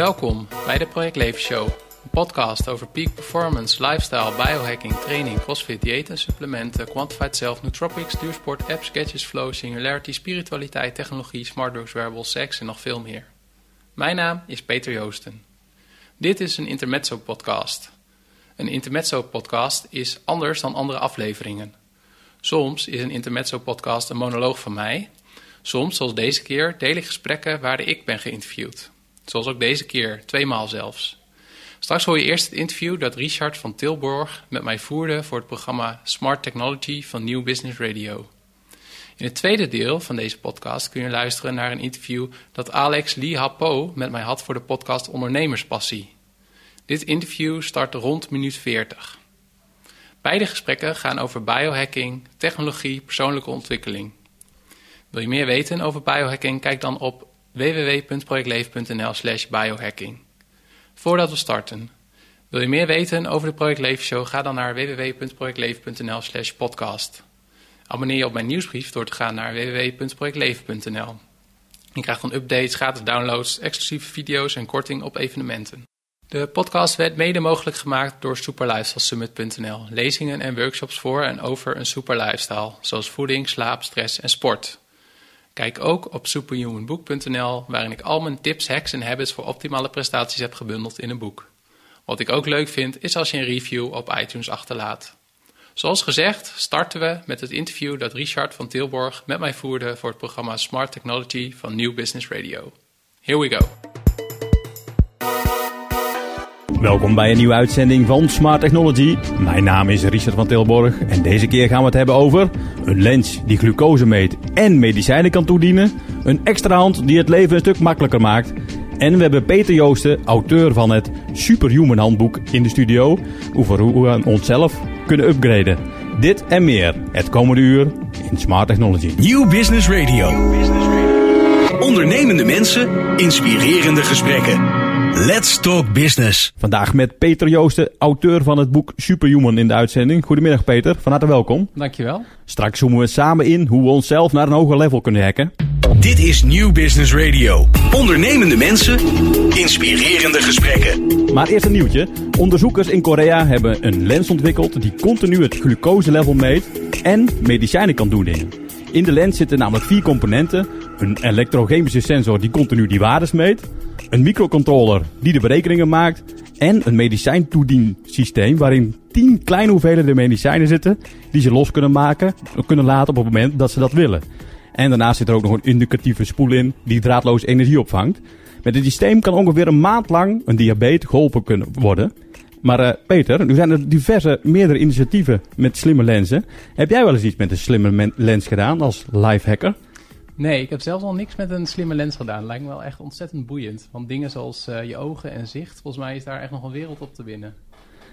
Welkom bij de Project Leven Show, een podcast over peak performance, lifestyle, biohacking, training, crossfit, diëten, supplementen, quantified self, nootropics, duursport, apps, sketches, flow, singularity, spiritualiteit, technologie, smart drugs, wearables, seks en nog veel meer. Mijn naam is Peter Joosten. Dit is een intermezzo podcast. Een intermezzo podcast is anders dan andere afleveringen. Soms is een intermezzo podcast een monoloog van mij. Soms, zoals deze keer, deel ik gesprekken waar ik ben geïnterviewd. Zoals ook deze keer, tweemaal zelfs. Straks hoor je eerst het interview dat Richard van Tilborg met mij voerde voor het programma Smart Technology van New Business Radio. In het tweede deel van deze podcast kun je luisteren naar een interview dat Alex Lee Hapo met mij had voor de podcast Ondernemerspassie. Dit interview start rond minuut 40. Beide gesprekken gaan over biohacking, technologie, persoonlijke ontwikkeling. Wil je meer weten over biohacking? Kijk dan op www.projectleven.nl slash biohacking. Voordat we starten, wil je meer weten over de Project Leven Show? Ga dan naar www.projectleven.nl slash podcast. Abonneer je op mijn nieuwsbrief door te gaan naar www.projectleven.nl. Je krijgt dan updates, gratis downloads, exclusieve video's en korting op evenementen. De podcast werd mede mogelijk gemaakt door superlifestylesummit.nl. Lezingen en workshops voor en over een super lifestyle, zoals voeding, slaap, stress en sport. Kijk ook op superhumanbook.nl, waarin ik al mijn tips, hacks en habits voor optimale prestaties heb gebundeld in een boek. Wat ik ook leuk vind, is als je een review op iTunes achterlaat. Zoals gezegd starten we met het interview dat Richard van Tilborg met mij voerde voor het programma Smart Technology van New Business Radio. Here we go. Welkom bij een nieuwe uitzending van Smart Technology. Mijn naam is Richard van Tilborg en deze keer gaan we het hebben over een lens die glucose meet en medicijnen kan toedienen, een extra hand die het leven een stuk makkelijker maakt en we hebben Peter Joosten, auteur van het Superhuman Handboek in de studio, over hoe we onszelf kunnen upgraden. Dit en meer het komende uur in Smart Technology. New Business Radio. Ondernemende mensen, inspirerende gesprekken. Let's Talk Business. Vandaag met Peter Joosten, auteur van het boek Superhuman in de uitzending. Goedemiddag Peter, van harte welkom. Dankjewel. Straks zoomen we samen in hoe we onszelf naar een hoger level kunnen hacken. Dit is New Business Radio. Ondernemende mensen, inspirerende gesprekken. Maar eerst een nieuwtje. Onderzoekers in Korea hebben een lens ontwikkeld die continu het glucoselevel meet en medicijnen kan toedienen. In de lens zitten namelijk vier componenten. Een elektrochemische sensor die continu die waardes meet. Een microcontroller die de berekeningen maakt. En een medicijntoediensysteem waarin 10 kleine hoeveelheden medicijnen zitten. Die ze los kunnen maken, kunnen laten op het moment dat ze dat willen. En daarnaast zit er ook nog een indicatieve spoel in die draadloos energie opvangt. Met dit systeem kan ongeveer een maand lang een diabetes geholpen kunnen worden. Maar uh, Peter, nu zijn er diverse, meerdere initiatieven met slimme lenzen. Heb jij wel eens iets met een slimme lens gedaan als lifehacker? Nee, ik heb zelfs al niks met een slimme lens gedaan. Lijkt me wel echt ontzettend boeiend. Want dingen zoals uh, je ogen en zicht, volgens mij is daar echt nog een wereld op te winnen.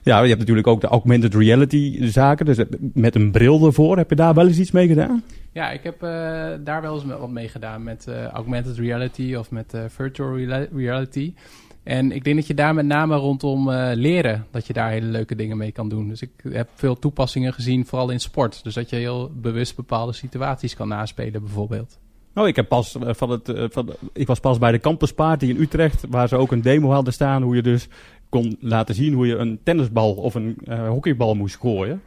Ja, je hebt natuurlijk ook de augmented reality zaken. Dus met een bril ervoor, heb je daar wel eens iets mee gedaan? Ja, ik heb uh, daar wel eens wat mee gedaan met uh, augmented reality of met virtual reality. En ik denk dat je daar met name rondom uh, leren, dat je daar hele leuke dingen mee kan doen. Dus ik heb veel toepassingen gezien, vooral in sport. Dus dat je heel bewust bepaalde situaties kan naspelen bijvoorbeeld. Oh, ik, heb pas van het, van, ik was pas bij de Campus Party in Utrecht, waar ze ook een demo hadden staan, hoe je dus kon laten zien hoe je een tennisbal of een uh, hockeybal moest gooien.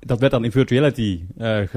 Dat werd dan in virtuality,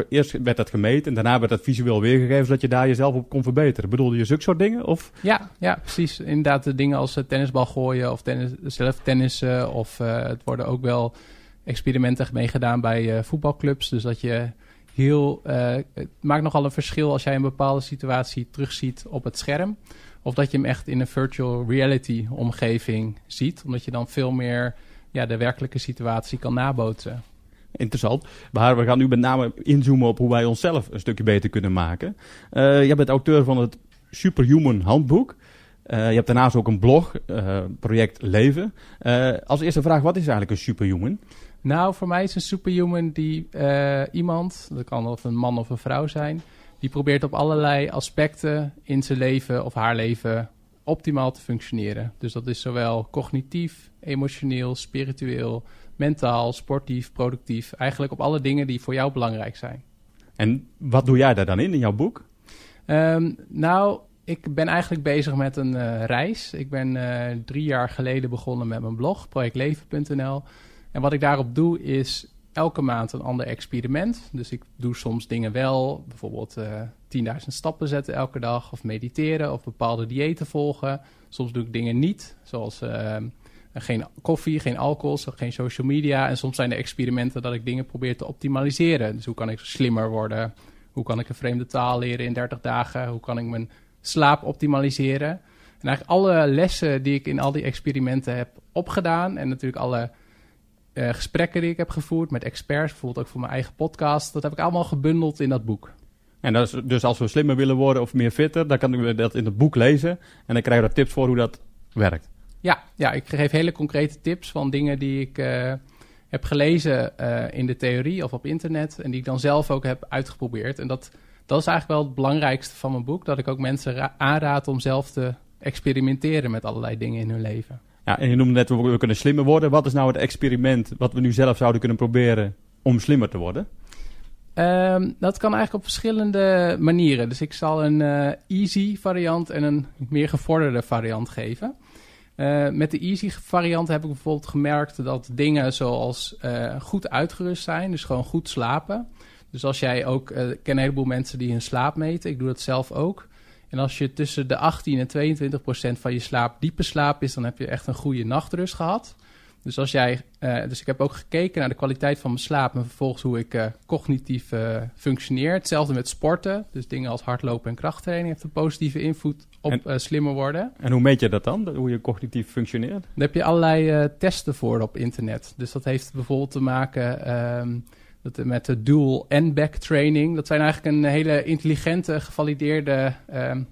eerst werd dat gemeten en daarna werd dat visueel weergegeven, zodat je daar jezelf op kon verbeteren. Bedoelde je zulke soort dingen? Of? Ja, ja, precies. Inderdaad, de dingen als tennisbal gooien of tennis, zelf tennissen. Of het worden ook wel experimenten meegedaan bij voetbalclubs. Dus dat je heel, het maakt nogal een verschil als jij een bepaalde situatie terugziet op het scherm. Of dat je hem echt in een virtual reality omgeving ziet. Omdat je dan veel meer ja, de werkelijke situatie kan nabootsen. Interessant. Maar we gaan nu met name inzoomen op hoe wij onszelf een stukje beter kunnen maken. Uh, jij bent auteur van het Superhuman Handboek. Uh, je hebt daarnaast ook een blog, uh, project Leven. als eerste vraag, wat is eigenlijk een superhuman? Nou, voor mij is een superhuman die iemand, dat kan of een man of een vrouw zijn, die probeert op allerlei aspecten in zijn leven of haar leven optimaal te functioneren. Dus dat is zowel cognitief, emotioneel, spiritueel, mentaal, sportief, productief. Eigenlijk op alle dingen die voor jou belangrijk zijn. En wat doe jij daar dan in, in jouw boek? Um, nou, ik ben eigenlijk bezig met een uh, reis. Ik ben uh, drie jaar geleden begonnen met mijn blog, projectleven.nl. En wat ik daarop doe is elke maand een ander experiment. Dus ik doe soms dingen wel, bijvoorbeeld uh, 10.000 stappen zetten elke dag, of mediteren, of bepaalde diëten volgen. Soms doe ik dingen niet, zoals geen koffie, geen alcohol, geen social media. En soms zijn er experimenten dat ik dingen probeer te optimaliseren. Dus hoe kan ik slimmer worden? Hoe kan ik een vreemde taal leren in 30 dagen? Hoe kan ik mijn slaap optimaliseren? En eigenlijk alle lessen die ik in al die experimenten heb opgedaan... en natuurlijk alle uh, gesprekken die ik heb gevoerd met experts... bijvoorbeeld ook voor mijn eigen podcast... dat heb ik allemaal gebundeld in dat boek. En dat is, dus als we slimmer willen worden of meer fitter... dan kan ik dat in het boek lezen... en dan krijg je er tips voor hoe dat werkt. Ja, ja, ik geef hele concrete tips van dingen die ik uh, heb gelezen uh, in de theorie of op internet. En die ik dan zelf ook heb uitgeprobeerd. En dat, dat is eigenlijk wel het belangrijkste van mijn boek. Dat ik ook mensen aanraad om zelf te experimenteren met allerlei dingen in hun leven. Ja, en je noemde net, we kunnen slimmer worden. Wat is nou het experiment wat we nu zelf zouden kunnen proberen om slimmer te worden? Um, dat kan eigenlijk op verschillende manieren. Dus ik zal een uh, easy variant en een meer gevorderde variant geven. Uh, met de easy variant heb ik bijvoorbeeld gemerkt dat dingen zoals uh, goed uitgerust zijn, dus gewoon goed slapen. Dus als jij ook, ik ken een heleboel mensen die hun slaap meten, ik doe dat zelf ook. En als je tussen de 18 en 22 procent van je slaap diepe slaap is, dan heb je echt een goede nachtrust gehad. Dus als jij, uh, dus ik heb ook gekeken naar de kwaliteit van mijn slaap en vervolgens hoe ik uh, cognitief uh, functioneer. Hetzelfde met sporten. Dus dingen als hardlopen en krachttraining heeft een positieve invloed op en, slimmer worden. En hoe meet je dat dan, hoe je cognitief functioneert? Daar heb je allerlei testen voor op internet. Dus dat heeft bijvoorbeeld te maken um, dat, met de dual and-back training. Dat zijn eigenlijk een hele intelligente, gevalideerde um,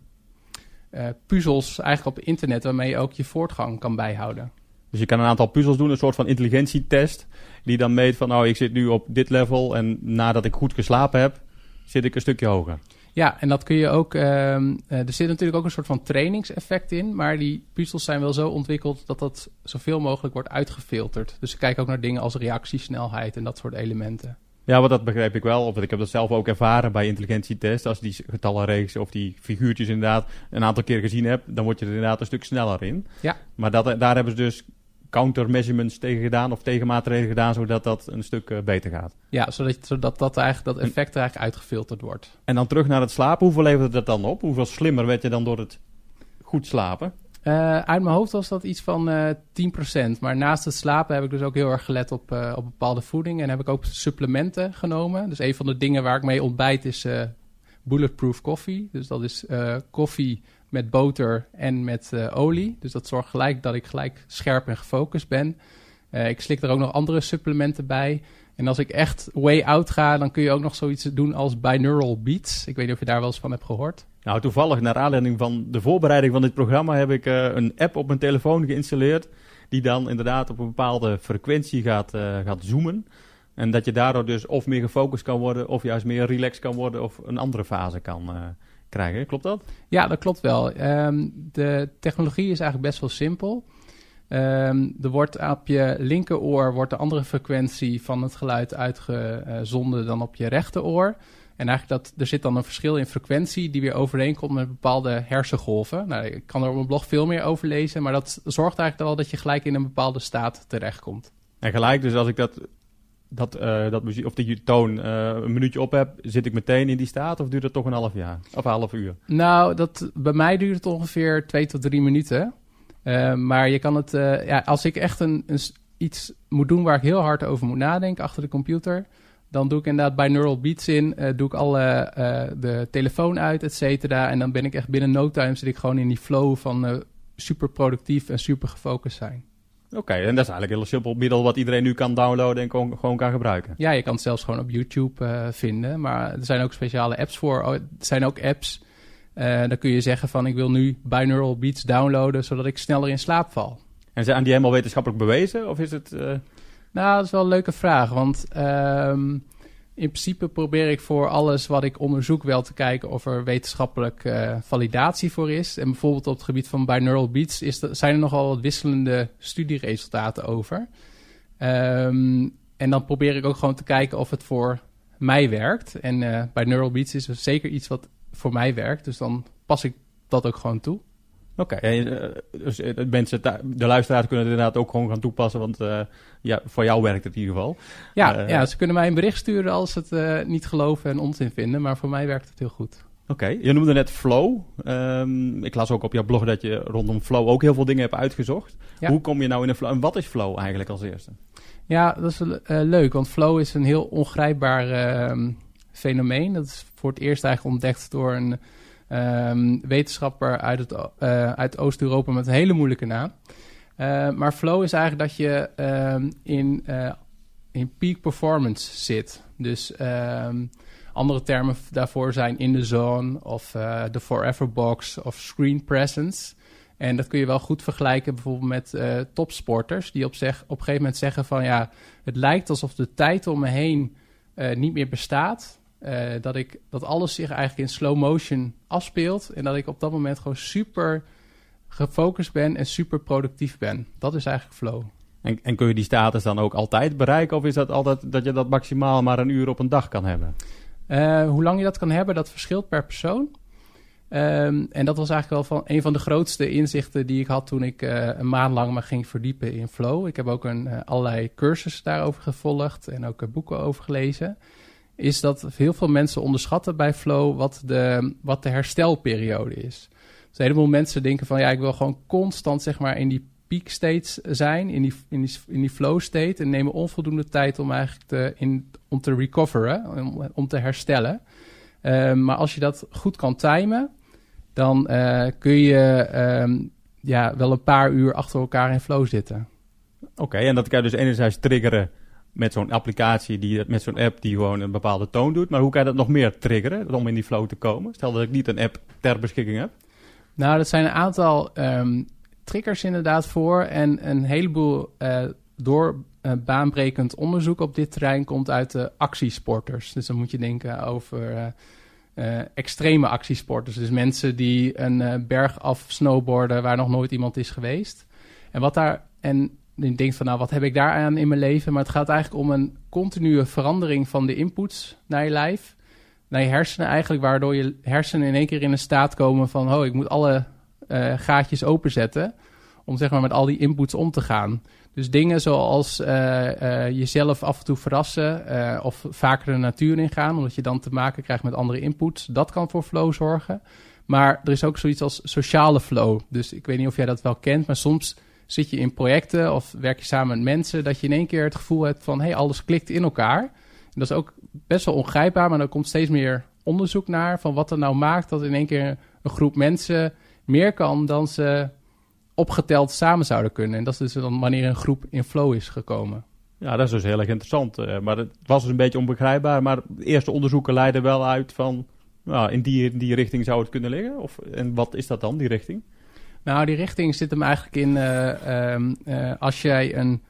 puzzels eigenlijk op internet waarmee je ook je voortgang kan bijhouden. Dus je kan een aantal puzzels doen, een soort van intelligentietest. Die dan meet van, nou, ik zit nu op dit level. En nadat ik goed geslapen heb, zit ik een stukje hoger. Ja, en dat kun je ook. Uh, er zit natuurlijk ook een soort van trainingseffect in. Maar die puzzels zijn wel zo ontwikkeld dat dat zoveel mogelijk wordt uitgefilterd. Dus ze kijken ook naar dingen als reactiesnelheid en dat soort elementen. Ja, wat dat begrijp ik wel. Of ik heb dat zelf ook ervaren bij intelligentietests. Als die getallenreeks of die figuurtjes inderdaad een aantal keer gezien hebt, dan word je er inderdaad een stuk sneller in. Ja. Maar dat, daar hebben ze dus countermeasurements tegen gedaan of tegenmaatregelen gedaan, zodat dat een stuk uh, beter gaat. Ja, zodat, zodat dat, eigenlijk, dat effect er eigenlijk uitgefilterd wordt. En dan terug naar het slapen. Hoeveel levert dat dan op? Hoeveel slimmer werd je dan door het goed slapen? Uh, uit mijn hoofd was dat iets van uh, eh, 10%. Maar naast het slapen heb ik dus ook heel erg gelet op, uh, op bepaalde voeding. En heb ik ook supplementen genomen. Dus een van de dingen waar ik mee ontbijt is bulletproof koffie. Dus dat is koffie met boter en met olie. Dus dat zorgt gelijk dat ik gelijk scherp en gefocust ben. ik slik er ook nog andere supplementen bij. En als ik echt way out ga, dan kun je ook nog zoiets doen als binaural beats. Ik weet niet of je daar wel eens van hebt gehoord. Nou, toevallig, naar aanleiding van de voorbereiding van dit programma, heb ik uh, een app op mijn telefoon geïnstalleerd. Die dan inderdaad op een bepaalde frequentie gaat, gaat zoomen. En dat je daardoor dus of meer gefocust kan worden, of juist meer relaxed kan worden, of een andere fase kan krijgen. Klopt dat? Ja, dat klopt wel. Um, de technologie is eigenlijk best wel simpel. Um, er wordt op je linkeroor wordt de andere frequentie van het geluid uitgezonden dan op je rechteroor. En eigenlijk dat, er zit dan een verschil in frequentie die weer overeenkomt met bepaalde hersengolven. Nou, ik kan er op mijn blog veel meer over lezen, maar dat zorgt eigenlijk wel dat je gelijk in een bepaalde staat terechtkomt. En gelijk, dus als ik dat, dat, uh, dat muziek, of die toon uh, een minuutje op heb, zit ik meteen in die staat of duurt dat toch een half jaar? Of een half uur? Nou, dat, bij mij duurt het ongeveer twee tot drie minuten. Uh, maar je kan het, ja, als ik echt een, iets moet doen waar ik heel hard over moet nadenken achter de computer, dan doe ik inderdaad binaural beats in, doe ik alle de telefoon uit, et cetera. En dan ben ik echt binnen no time zit ik gewoon in die flow van super productief en super gefocust zijn. Oké, okay, en dat is eigenlijk een heel simpel middel wat iedereen nu kan downloaden en kon, gewoon kan gebruiken. Ja, je kan het zelfs gewoon op YouTube vinden, maar er zijn ook speciale apps voor. Oh, er zijn ook apps, dan kun je zeggen van ik wil nu binaural beats downloaden, zodat ik sneller in slaap val. En zijn die helemaal wetenschappelijk bewezen of is het... Nou, dat is wel een leuke vraag. Want um, in principe probeer ik voor alles wat ik onderzoek wel te kijken of er wetenschappelijk uh, validatie voor is. En bijvoorbeeld op het gebied van binaural beats is er, zijn er nogal wat wisselende studieresultaten over. Um, en dan probeer ik ook gewoon te kijken of het voor mij werkt. En uh, binaural beats is dus zeker iets wat voor mij werkt. Dus dan pas ik dat ook gewoon toe. Oké, eh, dus eh, mensen, de luisteraars kunnen het inderdaad ook gewoon gaan toepassen, want uh, ja, voor jou werkt het in ieder geval. Ja, ja ze kunnen mij een bericht sturen als ze het niet geloven en onzin vinden, maar voor mij werkt het heel goed. Oké, je noemde net flow. Um, ik las ook op jouw blog dat je rondom flow ook heel veel dingen hebt uitgezocht. Hoe kom je nou in een flow en wat is flow eigenlijk als eerste? Ja, dat is leuk, want flow is een heel ongrijpbaar ehm, fenomeen. Dat is voor het eerst eigenlijk ontdekt door een Um, wetenschapper uit, het, uh, uit Oost-Europa met een hele moeilijke naam. Uh, maar flow is eigenlijk dat je um, in, uh, in peak performance zit. Dus um, andere termen daarvoor zijn in the zone of de forever box of screen presence. En dat kun je wel goed vergelijken bijvoorbeeld met topsporters die op, zeg, op een gegeven moment zeggen van ja, het lijkt alsof de tijd om me heen niet meer bestaat. Uh, dat, ik, dat alles zich eigenlijk in slow motion afspeelt. En dat ik op dat moment gewoon super gefocust ben en super productief ben. Dat is eigenlijk flow. En, en kun je die status dan ook altijd bereiken? Of is dat altijd dat je dat maximaal maar een uur op een dag kan hebben? Uh, hoe lang je dat kan hebben, dat verschilt per persoon. Um, en dat was eigenlijk wel van een van de grootste inzichten die ik had toen ik uh, een maand lang me ging verdiepen in flow. Ik heb ook een, uh, allerlei cursussen daarover gevolgd en ook boeken over gelezen is dat heel veel mensen onderschatten bij flow wat de, wat de herstelperiode is. Dus een heleboel mensen denken van ja, ik wil gewoon constant zeg maar in die peak states zijn, in die, in die, in die flow state en nemen onvoldoende tijd om eigenlijk te, in, om te recoveren, om, om te herstellen. Uh, maar als je dat goed kan timen, dan uh, kun je um, ja, wel een paar uur achter elkaar in flow zitten. Oké, en dat kan je dus enerzijds triggeren met zo'n applicatie, die, met zo'n app die gewoon een bepaalde toon doet. Maar hoe kan je dat nog meer triggeren om in die flow te komen? Stel dat ik niet een app ter beschikking heb. Nou, dat zijn een aantal um, triggers inderdaad voor. En een heleboel uh, door uh, baanbrekend onderzoek op dit terrein komt uit de actiesporters. Dus dan moet je denken over uh, extreme actiesporters. Dus mensen die een berg af snowboarden waar nog nooit iemand is geweest. En wat daar. En denkt van, nou, wat heb ik daar aan in mijn leven? Maar het gaat eigenlijk om een continue verandering van de inputs naar je lijf. Naar je hersenen eigenlijk, waardoor je hersenen in één keer in een staat komen van... oh, ik moet alle uh, gaatjes openzetten om zeg maar met al die inputs om te gaan. Dus dingen zoals uh, uh, jezelf af en toe verrassen of vaker de natuur ingaan... omdat je dan te maken krijgt met andere inputs. Dat kan voor flow zorgen. Maar er is ook zoiets als sociale flow. Dus ik weet niet of jij dat wel kent, maar soms zit je in projecten of werk je samen met mensen, dat je in één keer het gevoel hebt van hey, alles klikt in elkaar. En dat is ook best wel ongrijpbaar, maar er komt steeds meer onderzoek naar van wat er nou maakt dat in één keer een groep mensen meer kan dan ze opgeteld samen zouden kunnen. En dat is dus dan wanneer een groep in flow is gekomen. Ja, dat is dus heel erg interessant. Uh, maar het was dus een beetje onbegrijpbaar. Maar de eerste onderzoeken leiden wel uit van... Nou, in die, in die richting zou het kunnen liggen. Of, en wat is dat dan, die richting? Nou, die richting zit hem eigenlijk in uh, um, uh, als jij een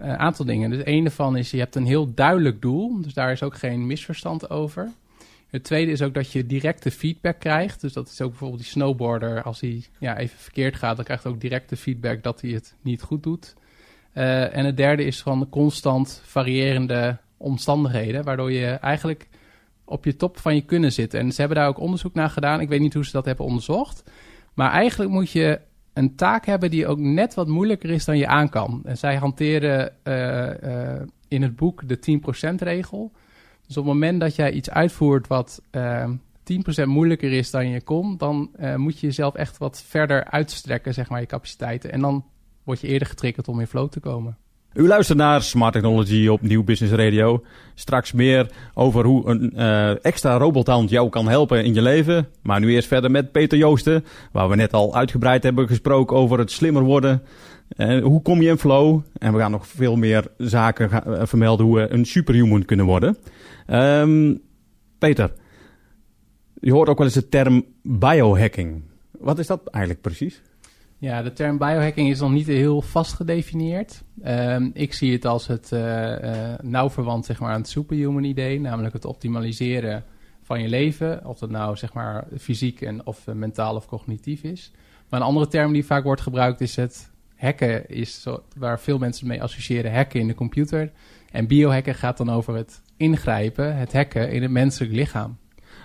uh, aantal dingen. Dus een daarvan is, je hebt een heel duidelijk doel. Dus daar is ook geen misverstand over. Het tweede is ook dat je directe feedback krijgt. Dus dat is ook bijvoorbeeld die snowboarder. Als hij ja, even verkeerd gaat, dan krijgt hij ook directe feedback dat hij het niet goed doet. en het derde is van constant variërende omstandigheden. Waardoor je eigenlijk op je top van je kunnen zit. En ze hebben daar ook onderzoek naar gedaan. Ik weet niet hoe ze dat hebben onderzocht. Maar eigenlijk moet je een taak hebben die ook net wat moeilijker is dan je aan kan. En zij hanteren uh, uh, in het boek de 10%-regel. Dus op het moment dat jij iets uitvoert wat uh, eh, 10% moeilijker is dan je kon, dan moet je jezelf echt wat verder uitstrekken, zeg maar, je capaciteiten. En dan word je eerder getriggerd om in flow te komen. U luistert naar Smart Technology op Nieuw Business Radio. Straks meer over hoe een uh, extra robothand jou kan helpen in je leven. Maar nu eerst verder met Peter Joosten, waar we net al uitgebreid hebben gesproken over het slimmer worden. Uh, hoe kom je in flow? En we gaan nog veel meer zaken uh, vermelden hoe we een superhuman kunnen worden. Um, Peter, je hoort ook wel eens de term biohacking. Wat is dat eigenlijk precies? Ja, de term biohacking is nog niet heel vast gedefinieerd. Um, ik zie het als het uh, uh, nauw verwant zeg maar, aan het superhuman idee, namelijk het optimaliseren van je leven. Of dat nou zeg maar, fysiek en, of uh, mentaal of cognitief is. Maar een andere term die vaak wordt gebruikt is het hacken, is zo, waar veel mensen mee associëren, hacken in de computer. En biohacken gaat dan over het ingrijpen, het hacken in het menselijk lichaam.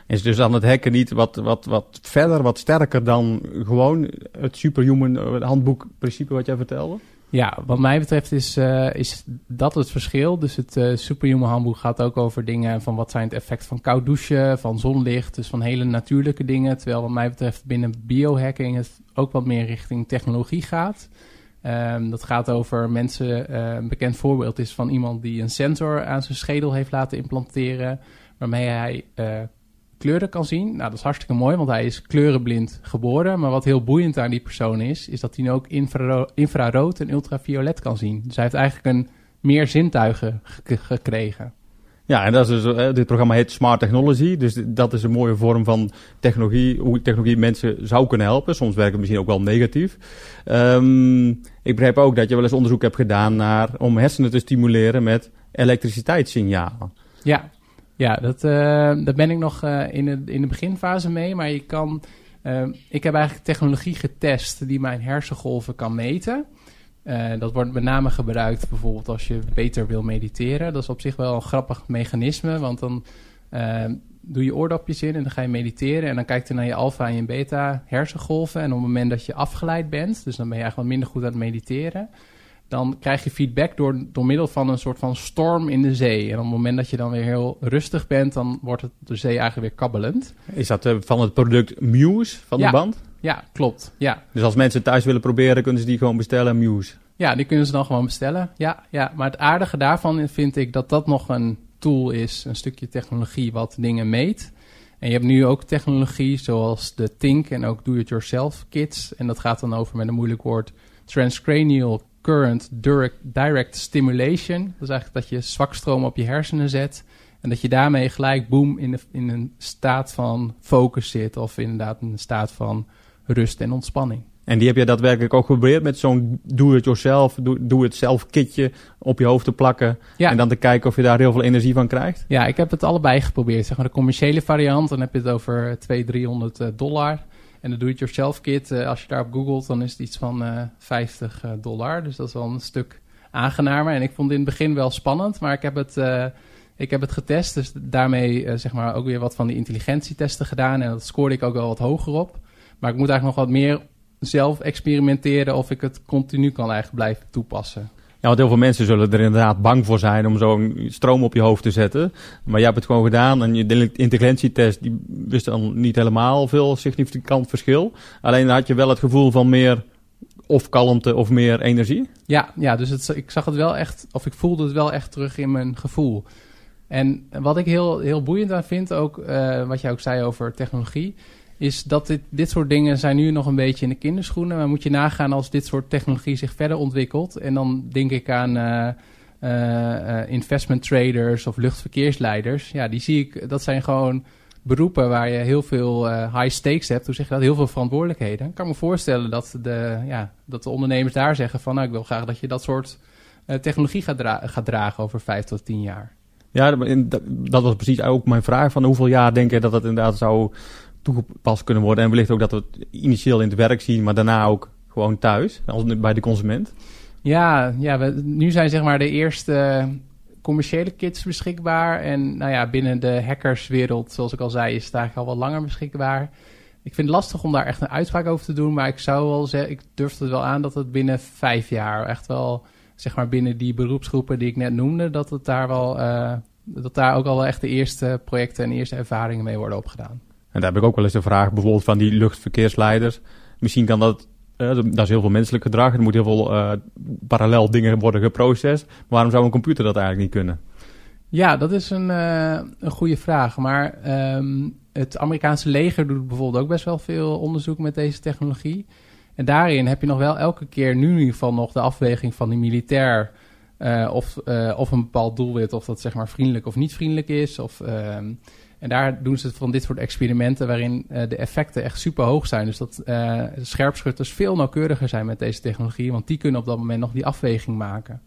Is dus dan het hacken niet wat, wat, wat verder, wat sterker dan gewoon het superhuman eh, handboekprincipe wat jij vertelde? Ja, wat mij betreft is, uh, is dat het verschil. Dus het uh, Superhuman handboek gaat ook over dingen van wat zijn het effect van koud douchen, van zonlicht, dus van hele natuurlijke dingen. Terwijl wat mij betreft binnen biohacking het ook wat meer richting technologie gaat. Um, dat gaat over mensen, een bekend voorbeeld is van iemand die een sensor aan zijn schedel heeft laten implanteren, waarmee hij kleuren kan zien. Nou, dat is hartstikke mooi, want hij is kleurenblind geboren. Maar wat heel boeiend aan die persoon is, is dat hij nu ook infra infrarood en ultraviolet kan zien. Dus hij heeft eigenlijk een meer zintuigen gekregen. Ja, en dat is dus, uh, dit programma heet Smart Technology. Dus dat is een mooie vorm van technologie, hoe technologie mensen zou kunnen helpen. Soms werkt het misschien ook wel negatief. Um, ik begrijp ook dat je wel eens onderzoek hebt gedaan naar, om hersenen te stimuleren met elektriciteitssignalen. Ja, ja, dat, uh, daar ben ik nog uh, in, de, in de beginfase mee. Maar je kan. Uh, ik heb eigenlijk technologie getest die mijn hersengolven kan meten. dat wordt met name gebruikt bijvoorbeeld als je beter wil mediteren. Dat is op zich wel een grappig mechanisme. Want dan doe je oordopjes in en dan ga je mediteren. En dan kijkt hij naar je alfa en je beta hersengolven. En op het moment dat je afgeleid bent, dus dan ben je eigenlijk wat minder goed aan het mediteren dan krijg je feedback door, door middel van een soort van storm in de zee. En op het moment dat je dan weer heel rustig bent, dan wordt het, de zee eigenlijk weer kabbelend. Is dat uh, van het product Muse van de band? Ja, klopt. Ja. Dus als mensen thuis willen proberen, kunnen ze die gewoon bestellen, Muse? Ja, die kunnen ze dan gewoon bestellen. Ja, ja. Maar het aardige daarvan vind ik dat dat nog een tool is, een stukje technologie wat dingen meet. En je hebt nu ook technologie zoals de Think en ook Do-It-Yourself kits. En dat gaat dan over met een moeilijk woord transcranial current direct stimulation. Dat is eigenlijk dat je zwakstroom op je hersenen zet. En dat je daarmee gelijk, boom, in, de, in een staat van focus zit. Of inderdaad in een staat van rust en ontspanning. En die heb je daadwerkelijk ook geprobeerd met zo'n do-it-yourself, do-it-self kitje op je hoofd te plakken. Ja. En dan te kijken of je daar heel veel energie van krijgt? Ja, ik heb het allebei geprobeerd. Zeg maar de commerciële variant, dan heb je het over 200, 300 uh, dollar. En de do-it-yourself kit, uh, als je daarop googelt, dan is het iets van uh, eh, 50 uh, eh, dollar. Dus dat is wel een stuk aangenamer. En ik vond het in het begin wel spannend, maar ik heb het, ik heb het getest. Dus daarmee zeg maar ook weer wat van die intelligentietesten gedaan. En dat scoorde ik ook wel wat hoger op. Maar ik moet eigenlijk nog wat meer zelf experimenteren of ik het continu kan eigenlijk blijven toepassen. Ja, want heel veel mensen zullen er inderdaad bang voor zijn om zo'n stroom op je hoofd te zetten. Maar jij hebt het gewoon gedaan en je intelligentietest die wist dan niet helemaal veel significant verschil. Alleen had je wel het gevoel van meer of kalmte of meer energie. Ja, ja dus ik zag het wel echt, of ik voelde het wel echt terug in mijn gevoel. En wat ik heel, heel boeiend aan vind, ook uh, wat jij ook zei over technologie, is dat dit, dit soort dingen zijn nu nog een beetje in de kinderschoenen. Maar moet je nagaan als dit soort technologie zich verder ontwikkelt. En dan denk ik aan uh, uh, investment traders of luchtverkeersleiders. Ja, die zie ik, dat zijn gewoon beroepen waar je heel veel high stakes hebt. Hoe zeg je dat? Heel veel verantwoordelijkheden. Ik kan me voorstellen dat de, ja, dat de ondernemers daar zeggen van... nou, ik wil graag dat je dat soort technologie gaat, gaat dragen over vijf tot tien jaar. Ja, dat was precies ook mijn vraag. Van hoeveel jaar denk je dat dat inderdaad zou toegepast kunnen worden. En wellicht ook dat we het initieel in het werk zien, maar daarna ook gewoon thuis, bij de consument. Ja, ja nu zijn zeg maar de eerste commerciële kits beschikbaar. En nou ja, binnen de hackerswereld, zoals ik al zei, is eigenlijk al wat langer beschikbaar. Ik vind het lastig om daar echt een uitspraak over te doen, maar ik zou wel zeggen, ik durf het wel aan dat het binnen vijf jaar echt wel, zeg maar binnen die beroepsgroepen die ik net noemde, dat het daar wel, uh, dat daar ook al echt de eerste projecten en eerste ervaringen mee worden opgedaan. En daar heb ik ook wel eens de vraag bijvoorbeeld van die luchtverkeersleiders. Misschien kan dat, uh, dat is heel veel menselijk gedrag. Er moet heel veel uh, parallel dingen worden geprocessed. Waarom zou een computer dat eigenlijk niet kunnen? Ja, dat is een, uh, een goede vraag. Maar um, het Amerikaanse leger doet bijvoorbeeld ook best wel veel onderzoek met deze technologie. En daarin heb je nog wel elke keer nu in ieder geval nog de afweging van die militair... Of, of een bepaald doelwit, of dat zeg maar vriendelijk of niet vriendelijk is. Of, uh, en daar doen ze van dit soort experimenten waarin uh, de effecten echt super hoog zijn. Dus dat uh, scherpschutters veel nauwkeuriger zijn met deze technologie, want die kunnen op dat moment nog die afweging maken.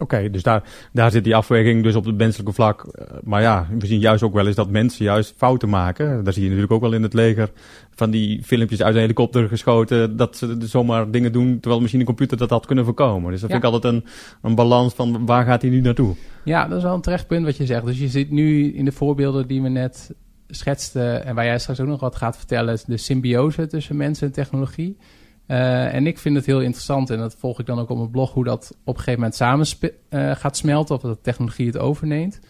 Oké, dus daar, daar zit die afweging dus op het menselijke vlak. Eh, maar ja, we zien juist ook wel eens dat mensen juist fouten maken. Daar zie je natuurlijk ook wel in het leger van die filmpjes uit een helikopter geschoten. Dat ze zomaar dingen doen terwijl misschien een computer dat had kunnen voorkomen. Dus dat vind ik altijd een, een balans van waar gaat hij nu naartoe? Ja, dat is wel een terecht punt wat je zegt. Dus je ziet nu in de voorbeelden die we net schetste, en waar jij straks ook nog wat gaat vertellen, de symbiose tussen mensen en technologie. Uh, en ik vind het heel interessant, en dat volg ik dan ook op mijn blog, hoe dat op een gegeven moment samen uh, gaat smelten, of dat technologie het overneemt.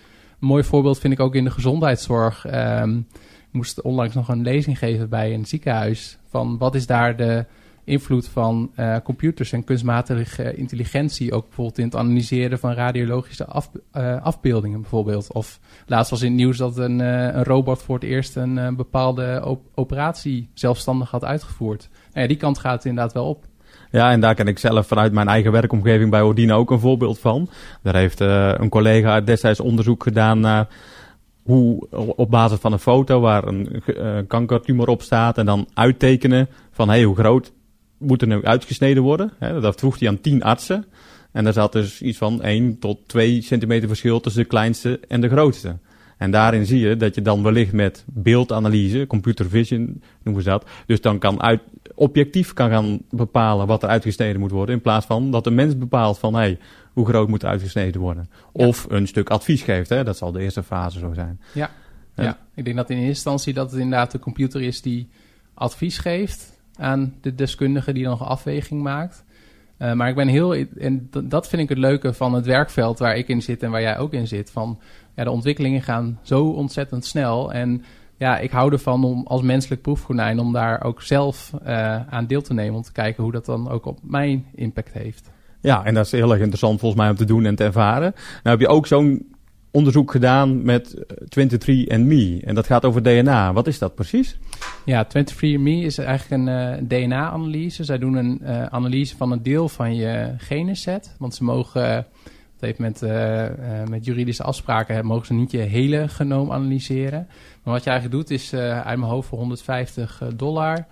Een mooi voorbeeld vind ik ook in de gezondheidszorg. Um, ik moest onlangs nog een lezing geven bij een ziekenhuis. Van wat is daar de invloed van uh, computers en kunstmatige intelligentie, ook bijvoorbeeld in het analyseren van radiologische uh, afbeeldingen bijvoorbeeld. Of laatst was in het nieuws dat een, uh, een robot voor het eerst een bepaalde op operatie zelfstandig had uitgevoerd. Nou die kant gaat inderdaad wel op. Ja, en daar ken ik zelf vanuit mijn eigen werkomgeving bij Odine ook een voorbeeld van. Daar heeft een collega destijds onderzoek gedaan naar hoe op basis van een foto waar een kankertumor op staat en dan uittekenen van hey, hoe groot moet er nu uitgesneden worden. Hè? Dat vroeg hij aan tien artsen. En daar zat dus iets van 1 tot 2 centimeter verschil tussen de kleinste en de grootste. En daarin zie je dat je dan wellicht met beeldanalyse, computer vision noemen ze dat, dus dan kan uit, objectief kan gaan bepalen wat er uitgesneden moet worden, in plaats van dat de mens bepaalt van hey, hoe groot moet uitgesneden worden. Of een stuk advies geeft, hè? dat zal de eerste fase zo zijn. Ja. ja, ik denk dat in eerste instantie dat het inderdaad de computer is die advies geeft aan de deskundige die dan een afweging maakt. Uh, maar ik ben heel, en dat vind ik het leuke van het werkveld waar ik in zit en waar jij ook in zit. Van ja, de ontwikkelingen gaan zo ontzettend snel. En ja, ik hou ervan om als menselijk proefkonijn om daar ook zelf uh, aan deel te nemen. Om te kijken hoe dat dan ook op mijn impact heeft. Ja, en dat is heel erg interessant volgens mij om te doen en te ervaren. Nou heb je ook zo'n onderzoek gedaan met 23andMe. En dat gaat over DNA. Wat is dat precies? Ja, 23andMe is eigenlijk een uh, DNA-analyse. Zij doen een uh, analyse van een deel van je genenset. Want ze mogen, uh, dat heeft met, met juridische afspraken, mogen ze niet je hele genoom analyseren. Maar wat je eigenlijk doet is uit mijn hoofd voor 150 dollar...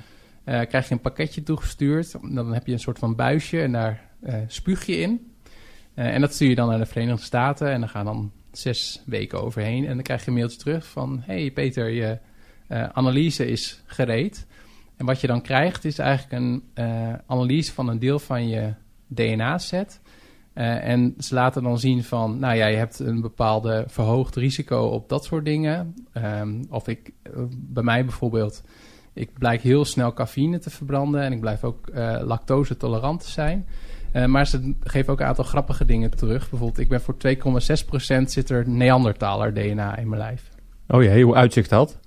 krijg je een pakketje toegestuurd. Dan heb je een soort van buisje en daar spuug je in. en dat stuur je dan naar de Verenigde Staten. En dan gaan dan zes weken overheen. En dan krijg je een mailtje terug van... hey Peter, je uh, analyse is gereed. En wat je dan krijgt is eigenlijk een uh, analyse van een deel van je DNA-set. Uh, en ze laten dan zien van... nou ja, je hebt een bepaalde verhoogd risico op dat soort dingen. Um, of ik, bij mij bijvoorbeeld... ik blijk heel snel cafeïne te verbranden... en ik blijf ook lactose tolerant te zijn... Uh, maar ze geven ook een aantal grappige dingen terug. Bijvoorbeeld, ik ben voor 2,6% zit er Neandertaler DNA in mijn lijf. Oh ja, hoe uitzicht dat?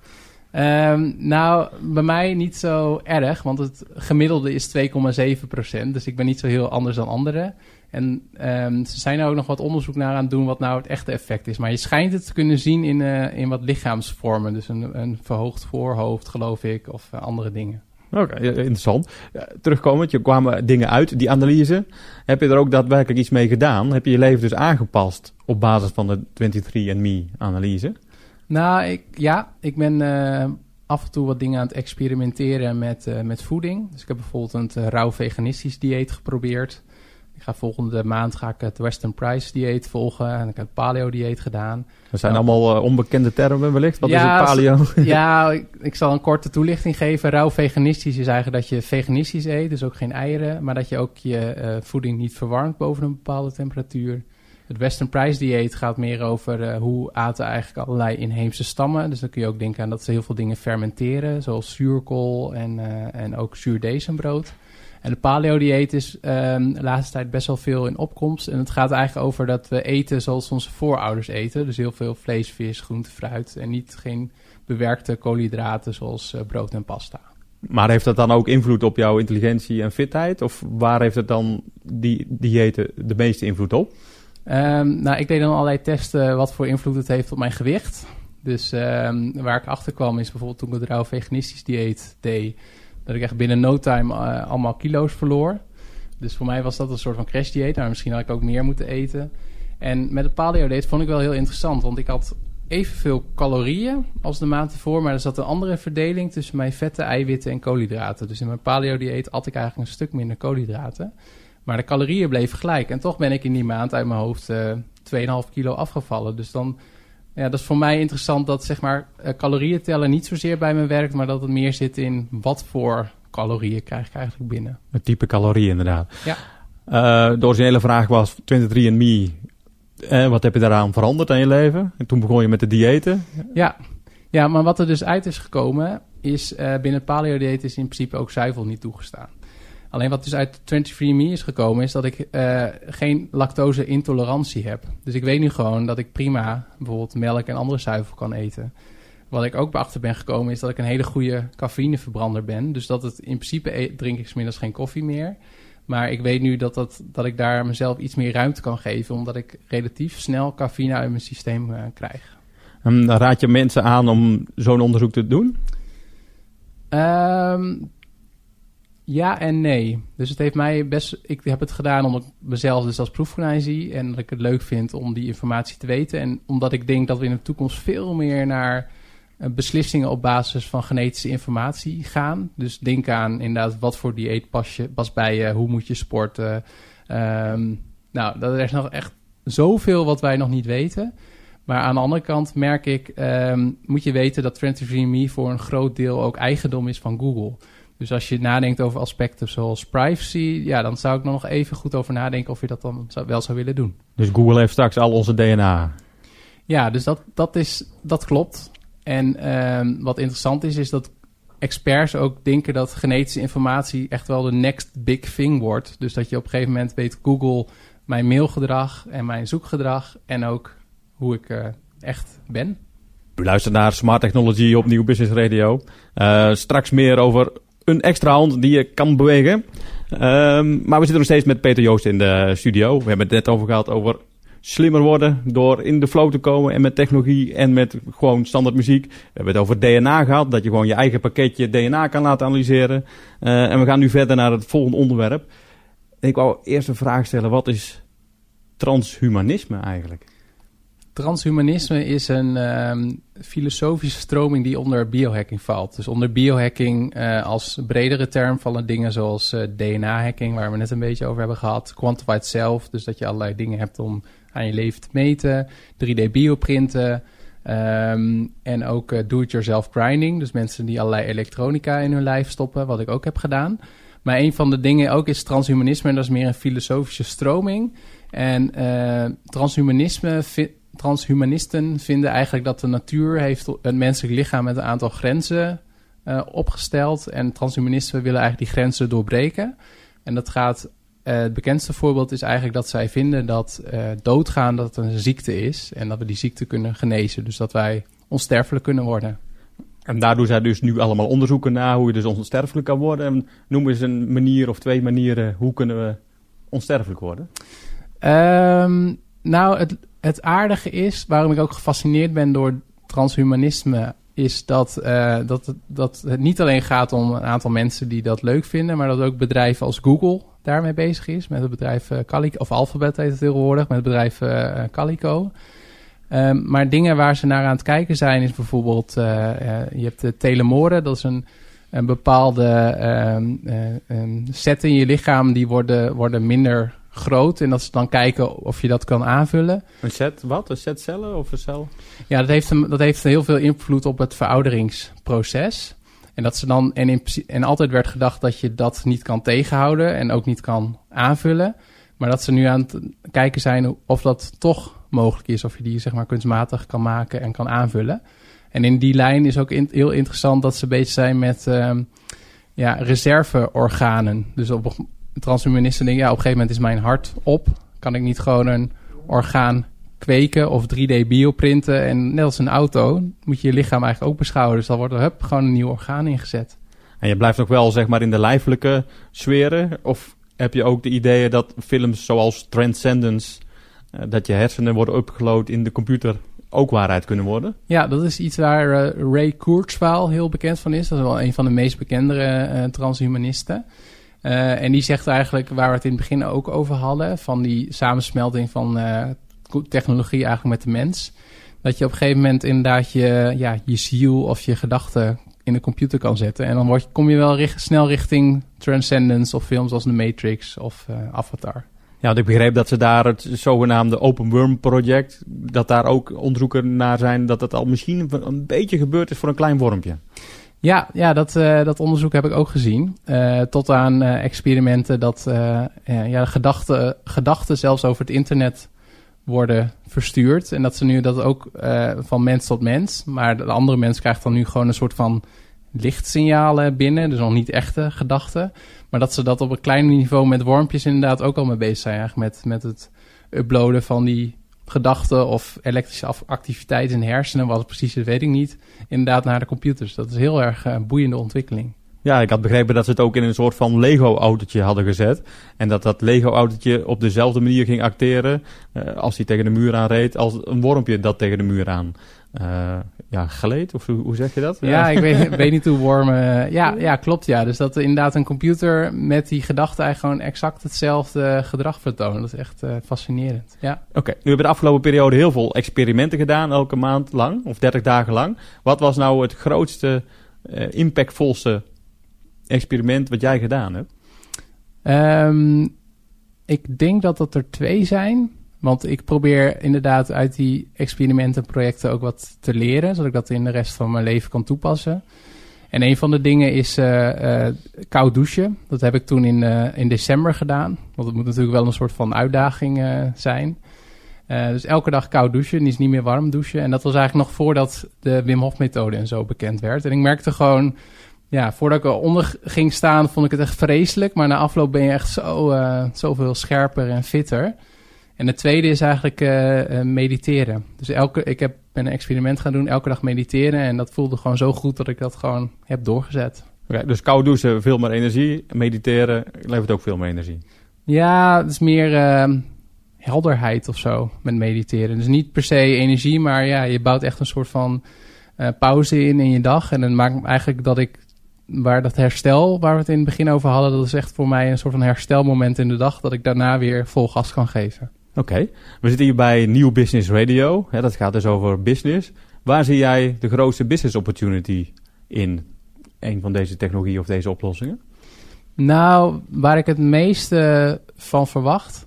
Um, nou, bij mij niet zo erg, want het gemiddelde is 2,7%. Dus ik ben niet zo heel anders dan anderen. En um, ze zijn er ook nog wat onderzoek naar aan het doen wat nou het echte effect is. Maar je schijnt het te kunnen zien in, uh, in wat lichaamsvormen. Dus een, een verhoogd voorhoofd, geloof ik, of uh, andere dingen. Oké, interessant. terugkomend, je kwamen dingen uit, die analyse. Heb je er ook daadwerkelijk iets mee gedaan? Heb je je leven dus aangepast op basis van de 23andMe-analyse? Nou, ik, ja, ik ben uh, af en toe wat dingen aan het experimenteren met, uh, met voeding. Dus ik heb bijvoorbeeld een uh, rauw veganistisch dieet geprobeerd. Ik ga volgende maand ga ik het Western Price dieet volgen. En ik heb het paleo dieet gedaan. Dat zijn nou, allemaal uh, onbekende termen wellicht. Wat ja, is het paleo? Ja, ik, ik, zal een korte toelichting geven. Rauw veganistisch is eigenlijk dat je veganistisch eet. Dus ook geen eieren. Maar dat je ook je uh, voeding niet verwarmt boven een bepaalde temperatuur. Het Western Price dieet gaat meer over uh, hoe aten eigenlijk allerlei inheemse stammen. Dus dan kun je ook denken aan dat ze heel veel dingen fermenteren. Zoals zuurkool en, en ook zuurdezenbrood. En de paleo-dieet is um, de laatste tijd best wel veel in opkomst. En het gaat eigenlijk over dat we eten zoals onze voorouders eten. Dus heel veel vlees, vis, groente, fruit. En niet geen bewerkte koolhydraten zoals uh, brood en pasta. Maar heeft dat dan ook invloed op jouw intelligentie en fitheid? Of waar heeft het dan die diëten de meeste invloed op? Um, nou, ik deed dan allerlei testen wat voor invloed het heeft op mijn gewicht. Dus um, waar ik achter kwam is bijvoorbeeld toen ik het rauw veganistisch dieet deed dat ik echt binnen no time uh, allemaal kilo's verloor. Dus voor mij was dat een soort van crash dieet. Maar misschien had ik ook meer moeten eten. En met het paleo dieet vond ik wel heel interessant. Want ik had evenveel calorieën als de maand ervoor. Maar er zat een andere verdeling tussen mijn vetten, eiwitten en koolhydraten. Dus in mijn paleo dieet at ik eigenlijk een stuk minder koolhydraten. Maar de calorieën bleven gelijk. En toch ben ik in die maand uit mijn hoofd uh, eh, 2,5 kilo afgevallen. Dus dan ja, dat is voor mij interessant dat zeg maar uh, calorieën tellen niet zozeer bij me werkt, maar dat het meer zit in wat voor calorieën krijg ik eigenlijk binnen. Het type calorieën inderdaad. Ja. Uh, de originele vraag was 23andMe, eh, wat heb je daaraan veranderd aan je leven? En toen begon je met de diëten. Ja, Ja, maar wat er dus uit is gekomen, is uh, binnen het paleo-dieet is in principe ook zuivel niet toegestaan. Alleen wat dus uit 23andMe is gekomen, is dat ik uh, geen lactose-intolerantie heb. Dus ik weet nu gewoon dat ik prima bijvoorbeeld melk en andere zuivel kan eten. Wat ik ook achter ben gekomen, is dat ik een hele goede cafeïneverbrander ben. Dus dat het in principe e drink ik smiddags geen koffie meer. Maar ik weet nu dat, dat, dat ik daar mezelf iets meer ruimte kan geven, omdat ik relatief snel cafeïne uit mijn systeem uh, krijg. En dan raad je mensen aan om zo'n onderzoek te doen? Um, ja en nee. Dus het heeft mij best. Ik heb het gedaan omdat ik mezelf dus als proefkonijn zie. En dat ik het leuk vind om die informatie te weten. En omdat ik denk dat we in de toekomst veel meer naar uh, beslissingen op basis van genetische informatie gaan. Dus denk aan inderdaad wat voor dieet pas, je, pas bij je, hoe moet je sporten. Um, nou, dat is nog echt zoveel wat wij nog niet weten. Maar aan de andere kant merk ik, um, moet je weten dat 23andMe voor een groot deel ook eigendom is van Google. Dus als je nadenkt over aspecten zoals privacy, ja, dan zou ik nog even goed over nadenken of je dat dan wel zou willen doen. Dus Google heeft straks al onze DNA. Ja, dus dat, dat, is, dat klopt. En um, wat interessant is, is dat experts ook denken dat genetische informatie echt wel de next big thing wordt. Dus dat je op een gegeven moment weet Google mijn mailgedrag en mijn zoekgedrag en ook hoe ik uh, echt ben. U luistert naar Smart Technology op Nieuw Business Radio. Uh, straks meer over een extra hand die je kan bewegen. Um, maar we zitten nog steeds met Peter Joost in de studio. We hebben het net over gehad over slimmer worden door in de flow te komen en met technologie en met gewoon standaard muziek. We hebben het over DNA gehad, dat je gewoon je eigen pakketje DNA kan laten analyseren. Uh, en we gaan nu verder naar het volgende onderwerp. Ik wou eerst een vraag stellen, wat is transhumanisme eigenlijk? Transhumanisme is een um, filosofische stroming die onder biohacking valt. Dus onder biohacking uh, als bredere term vallen dingen zoals uh, DNA-hacking, waar we net een beetje over hebben gehad. Quantified self, dus dat je allerlei dingen hebt om aan je leven te meten. 3D-bioprinten. Um, en ook uh, do-it-yourself grinding. Dus mensen die allerlei elektronica in hun lijf stoppen, wat ik ook heb gedaan. Maar een van de dingen ook is transhumanisme, en dat is meer een filosofische stroming. En transhumanisme transhumanisten vinden eigenlijk dat de natuur heeft het menselijk lichaam met een aantal grenzen uh, opgesteld. En transhumanisten willen eigenlijk die grenzen doorbreken. En dat gaat, uh, het bekendste voorbeeld is eigenlijk dat zij vinden dat uh, doodgaan dat een ziekte is. En dat we die ziekte kunnen genezen. Dus dat wij onsterfelijk kunnen worden. En daar doen zij dus nu allemaal onderzoeken naar hoe je dus onsterfelijk kan worden. En noem eens een manier of twee manieren hoe kunnen we onsterfelijk worden? Um, nou, het, het aardige is, waarom ik ook gefascineerd ben door transhumanisme, is dat, uh, dat, het, dat het niet alleen gaat om een aantal mensen die dat leuk vinden, maar dat ook bedrijven als Google daarmee bezig is. Met het bedrijf uh, Calico, of Alphabet heet het tegenwoordig, met het bedrijf uh, Calico. Um, maar dingen waar ze naar aan het kijken zijn, is bijvoorbeeld, je hebt de telemoren, dat is een, een bepaalde um, set in je lichaam, die worden, worden minder groot. En dat ze dan kijken of je dat kan aanvullen. Een set wat? Een set cellen of een cel? Ja, dat heeft, een, dat heeft heel veel invloed op het verouderingsproces. En, dat ze dan, en, in, en altijd werd gedacht dat je dat niet kan tegenhouden en ook niet kan aanvullen. Maar dat ze nu aan het kijken zijn of dat toch mogelijk is. Of je die zeg maar kunstmatig kan maken en kan aanvullen. En in die lijn is ook in, heel interessant dat ze bezig zijn met uh, ja, reserveorganen. Dus op, transhumanisten denken, ja, op een gegeven moment is mijn hart op. Kan ik niet gewoon een orgaan kweken of 3D bioprinten. En net als een auto moet je je lichaam eigenlijk ook beschouwen. Dus dan wordt er hup, gewoon een nieuw orgaan ingezet. En je blijft ook wel zeg maar in de lijfelijke sferen? Of heb je ook de ideeën dat films zoals Transcendence... Uh, dat je hersenen worden upgeload in de computer ook waarheid kunnen worden? Ja, dat is iets waar uh, Ray Kurzweil heel bekend van is. Dat is wel een van de meest bekendere uh, transhumanisten. Uh, en die zegt eigenlijk, waar we het in het begin ook over hadden, van die samensmelting van uh, technologie eigenlijk met de mens. Dat je op een gegeven moment inderdaad je, ja, je ziel of je gedachten in de computer kan zetten. En dan word, kom je wel snel richting Transcendence of films als The Matrix of uh, Avatar. Ja, want ik begreep dat ze daar het zogenaamde Open Worm project, dat daar ook onderzoeken naar zijn, dat het al misschien een beetje gebeurd is voor een klein wormpje. Ja, ja dat, uh, dat onderzoek heb ik ook gezien. Uh, tot aan uh, experimenten dat ja, gedachten, gedachten zelfs over het internet worden verstuurd. En dat ze nu dat ook van mens tot mens. Maar de andere mens krijgt dan nu gewoon een soort van lichtsignalen binnen. Dus nog niet echte gedachten. Maar dat ze dat op een klein niveau met wormpjes inderdaad ook al mee bezig zijn. Eigenlijk met, met het uploaden van die gedachten of elektrische activiteit in hersenen. Wat precies is, weet ik niet. Inderdaad naar de computers. Dat is heel erg uh, boeiende ontwikkeling. Ja, ik had begrepen dat ze het ook in een soort van Lego-autootje hadden gezet. En dat dat Lego-autootje op dezelfde manier ging acteren uh, als hij tegen de muur aanreed, als een wormpje dat tegen de muur aan uh, ja, gleed. Of hoe, hoe, zeg je dat? Ja, ik weet, weet niet hoe wormen... ja, ja, klopt ja. Dus dat inderdaad een computer met die gedachte eigenlijk gewoon exact hetzelfde gedrag vertoont. Dat is echt uh, fascinerend, ja. Oké, okay. nu hebben we de afgelopen periode heel veel experimenten gedaan, elke maand lang, of 30 dagen lang. Wat was nou het grootste, impactvolste experiment wat jij gedaan hebt? Um, ik denk dat dat er twee zijn. Want ik probeer inderdaad uit die experimenten projecten ook wat te leren, zodat ik dat in de rest van mijn leven kan toepassen. En een van de dingen is uh, uh, koud douchen. Dat heb ik toen in, uh, in december gedaan. Want het moet natuurlijk wel een soort van uitdaging zijn. dus elke dag koud douchen, is niet meer warm douchen. En dat was eigenlijk nog voordat de Wim Hof methode en zo bekend werd. En ik merkte gewoon ja, voordat ik eronder ging staan, vond ik het echt vreselijk. Maar na afloop ben je echt zo, zoveel scherper en fitter. En het tweede is eigenlijk uh, mediteren. Dus elke, ik heb, ben een experiment gaan doen, elke dag mediteren. En dat voelde gewoon zo goed dat ik dat gewoon heb doorgezet. Okay, dus koud douchen, veel meer energie. Mediteren levert ook veel meer energie. Ja, het is meer uh, helderheid of zo met mediteren. Dus niet per se energie, maar ja, je bouwt echt een soort van pauze in in je dag. En dan maakt eigenlijk dat ik waar dat herstel, waar we het in het begin over hadden, dat is echt voor mij een soort van herstelmoment in de dag, dat ik daarna weer vol gas kan geven. Oké, we zitten hier bij Nieuw Business Radio. Dat gaat dus over business. Waar zie jij de grootste business opportunity in een van deze technologieën of deze oplossingen? Nou, waar ik het meeste van verwacht,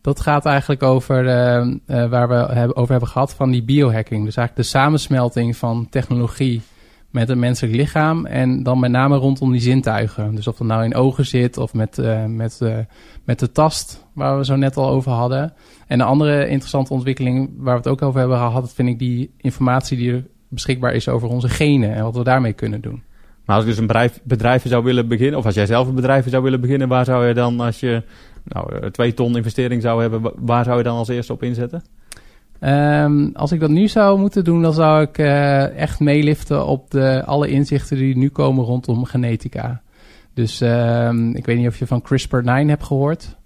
dat gaat eigenlijk over uh, uh, waar we over hebben gehad van die biohacking. Dus eigenlijk de samensmelting van technologie met een menselijk lichaam. En dan met name rondom die zintuigen. Dus of dat nou in ogen zit of met, uh, met, uh, met de tast, waar we zo net al over hadden. En een andere interessante ontwikkeling waar we het ook over hebben gehad, vind ik die informatie die er beschikbaar is over onze genen en wat we daarmee kunnen doen. Maar als ik dus een bedrijf, bedrijf zou willen beginnen, of als jij zelf een bedrijf zou willen beginnen, waar zou je dan, als je nou, eh, twee ton investering zou hebben, waar zou je dan als eerste op inzetten? Um, als ik dat nu zou moeten doen, dan zou ik uh, echt meeliften op de, alle inzichten die nu komen rondom genetica. Dus um, ik weet niet of je van CRISPR-9 hebt gehoord.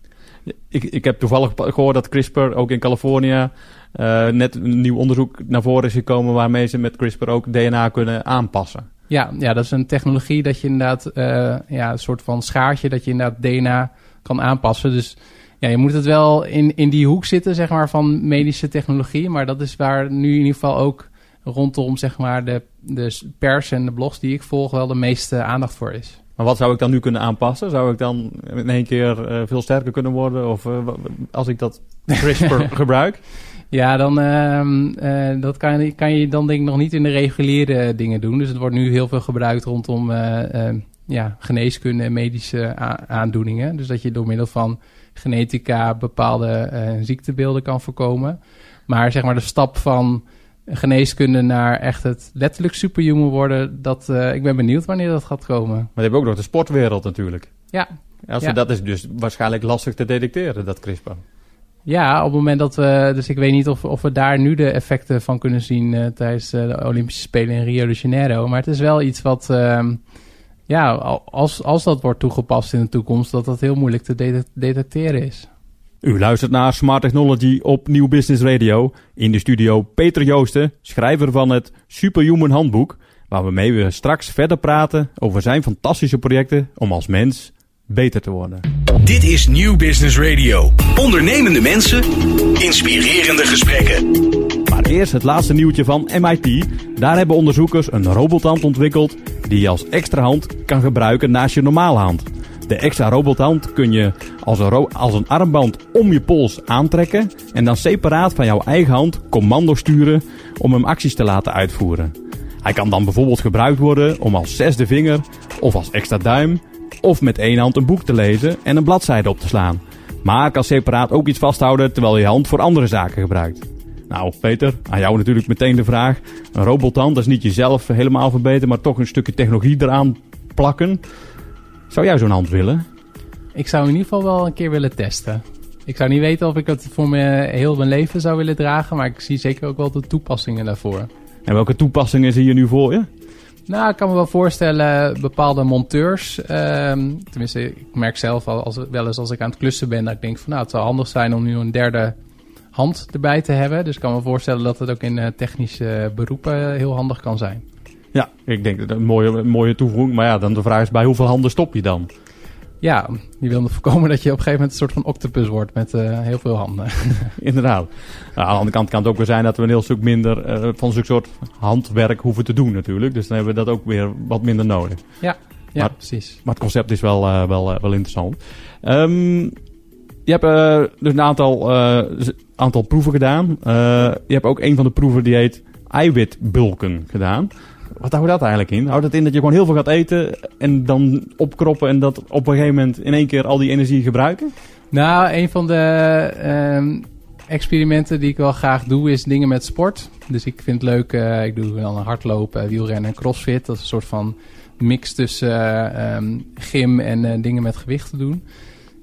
Ik, ik heb toevallig gehoord dat CRISPR ook in Californië uh, net een nieuw onderzoek naar voren is gekomen waarmee ze met CRISPR ook DNA kunnen aanpassen. Ja, ja dat is een technologie dat je inderdaad, uh, ja, een soort van schaartje dat je inderdaad DNA kan aanpassen. Dus ja, je moet het wel in, in die hoek zitten, zeg maar, van medische technologie. Maar dat is waar nu in ieder geval ook rondom, zeg maar, de, de pers en de blogs die ik volg wel de meeste aandacht voor is. Maar wat zou ik dan nu kunnen aanpassen? Zou ik dan in één keer uh, veel sterker kunnen worden? Of uh, als ik dat CRISPR gebruik? Ja, dan uh, dat kan, je, kan je dan denk ik nog niet in de reguliere dingen doen. Dus het wordt nu heel veel gebruikt rondom ja, geneeskunde en medische aandoeningen. Dus dat je door middel van genetica bepaalde uh, ziektebeelden kan voorkomen. Maar zeg maar de stap van geneeskunde naar echt het letterlijk superhuman worden, dat, uh, ik ben benieuwd wanneer dat gaat komen. Maar je hebt ook nog de sportwereld natuurlijk. Ja. Als ja. Dat is dus waarschijnlijk lastig te detecteren, dat CRISPR. Ja, op het moment dat we, dus ik weet niet of, of we daar nu de effecten van kunnen zien uh, tijdens de Olympische Spelen in Rio de Janeiro. Maar het is wel iets wat, uh, ja, als, als dat wordt toegepast in de toekomst, dat dat heel moeilijk te detecteren is. U luistert naar Smart Technology op Nieuw Business Radio. In de studio Peter Joosten, schrijver van het Superhuman Handboek, waarmee we straks verder praten over zijn fantastische projecten om als mens beter te worden. Dit is Nieuw Business Radio. Ondernemende mensen, inspirerende gesprekken. Maar eerst het laatste nieuwtje van MIT. Daar hebben onderzoekers een robothand ontwikkeld die je als extra hand kan gebruiken naast je normale hand. De extra robothand kun je als een, als een armband om je pols aantrekken en dan separaat van jouw eigen hand commando sturen om hem acties te laten uitvoeren. Hij kan dan bijvoorbeeld gebruikt worden om als zesde vinger of als extra duim of met één hand een boek te lezen en een bladzijde op te slaan. maar kan separaat ook iets vasthouden terwijl je hand voor andere zaken gebruikt. Nou, Peter, aan jou natuurlijk meteen de vraag. Een robothand, dat is niet jezelf helemaal verbeteren, maar toch een stukje technologie eraan plakken. Zou jij zo'n hand willen? Ik zou in ieder geval wel een keer willen testen. Ik zou niet weten of ik het voor me heel mijn leven zou willen dragen, maar ik zie zeker ook wel de toepassingen daarvoor. En welke toepassingen zie je nu voor je? Nou, ik kan me wel voorstellen, bepaalde monteurs. ehm, tenminste, ik merk zelf al als, wel eens als ik aan het klussen ben, dat ik denk van nou, het zou handig zijn om nu een derde hand erbij te hebben. Dus ik kan me voorstellen dat het ook in eh, technische beroepen heel handig kan zijn. Ja, ik denk dat een mooie, een mooie toevoeging. Maar ja, dan de vraag is bij hoeveel handen stop je dan? Ja, je wil voorkomen dat je op een gegeven moment een soort van octopus wordt met eh, heel veel handen. Inderdaad. Nou, aan de andere kant kan het ook weer zijn dat we een heel stuk minder eh, van zo'n soort handwerk hoeven te doen natuurlijk. Dus dan hebben we dat ook weer wat minder nodig. ja, ja Maar- precies. Maar het concept is wel, eh, wel, wel interessant. Ehm, je hebt dus een aantal, aantal proeven gedaan. Je hebt ook een van de proeven die heet eiwitbulken gedaan. Wat houdt dat eigenlijk in? Houdt het in dat je gewoon heel veel gaat eten en dan opkroppen en dat op een gegeven moment in één keer al die energie gebruiken? Nou, een van de ehm, experimenten die ik wel graag doe is dingen met sport. Dus ik vind het leuk, eh, ik doe dan hardlopen, wielrennen en crossfit. Dat is een soort van mix tussen eh, ehm, gym en eh, dingen met gewicht te doen.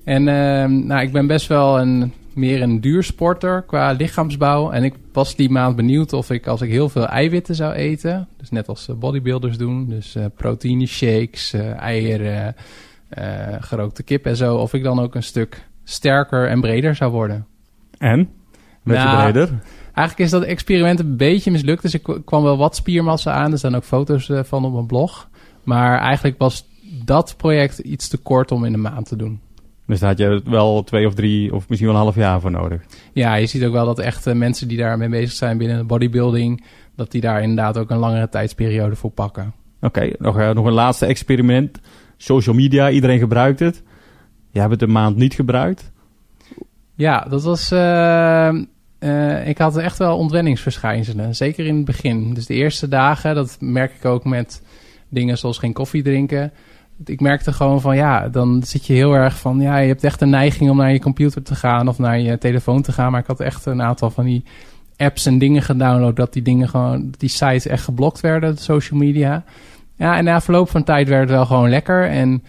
En ehm, nou, ik ben best wel een, meer een duursporter qua lichaamsbouw. En ik was die maand benieuwd of ik, als ik heel veel eiwitten zou eten... dus net als eh, bodybuilders doen, dus eh proteïne shakes, eh, eieren, gerookte kip en zo... of ik dan ook een stuk sterker en breder zou worden. En? Met je Nou, breder? Eigenlijk is dat experiment een beetje mislukt. Dus ik kwam wel wat spiermassa aan. Er staan ook foto's van op mijn blog. Maar eigenlijk was dat project iets te kort om in een maand te doen. Dus daar had je wel twee of drie of misschien wel een half jaar voor nodig. Ja, je ziet ook wel dat echt mensen die daarmee bezig zijn binnen de bodybuilding... dat die daar inderdaad ook een langere tijdsperiode voor pakken. Oké, nog, eh, nog een laatste experiment. Social media, iedereen gebruikt het. Jij hebt het een maand niet gebruikt. Ja, dat was. eh, eh, ik had echt wel ontwenningsverschijnselen. Zeker in het begin. Dus de eerste dagen, dat merk ik ook met dingen zoals geen koffie drinken. Ik merkte gewoon van ja, dan zit je heel erg van ja, je hebt echt een neiging om naar je computer te gaan of naar je telefoon te gaan. Maar ik had echt een aantal van die apps en dingen gedownload dat die dingen gewoon, die sites echt geblokt werden, de social media. Ja, en na verloop van tijd werd het wel gewoon lekker en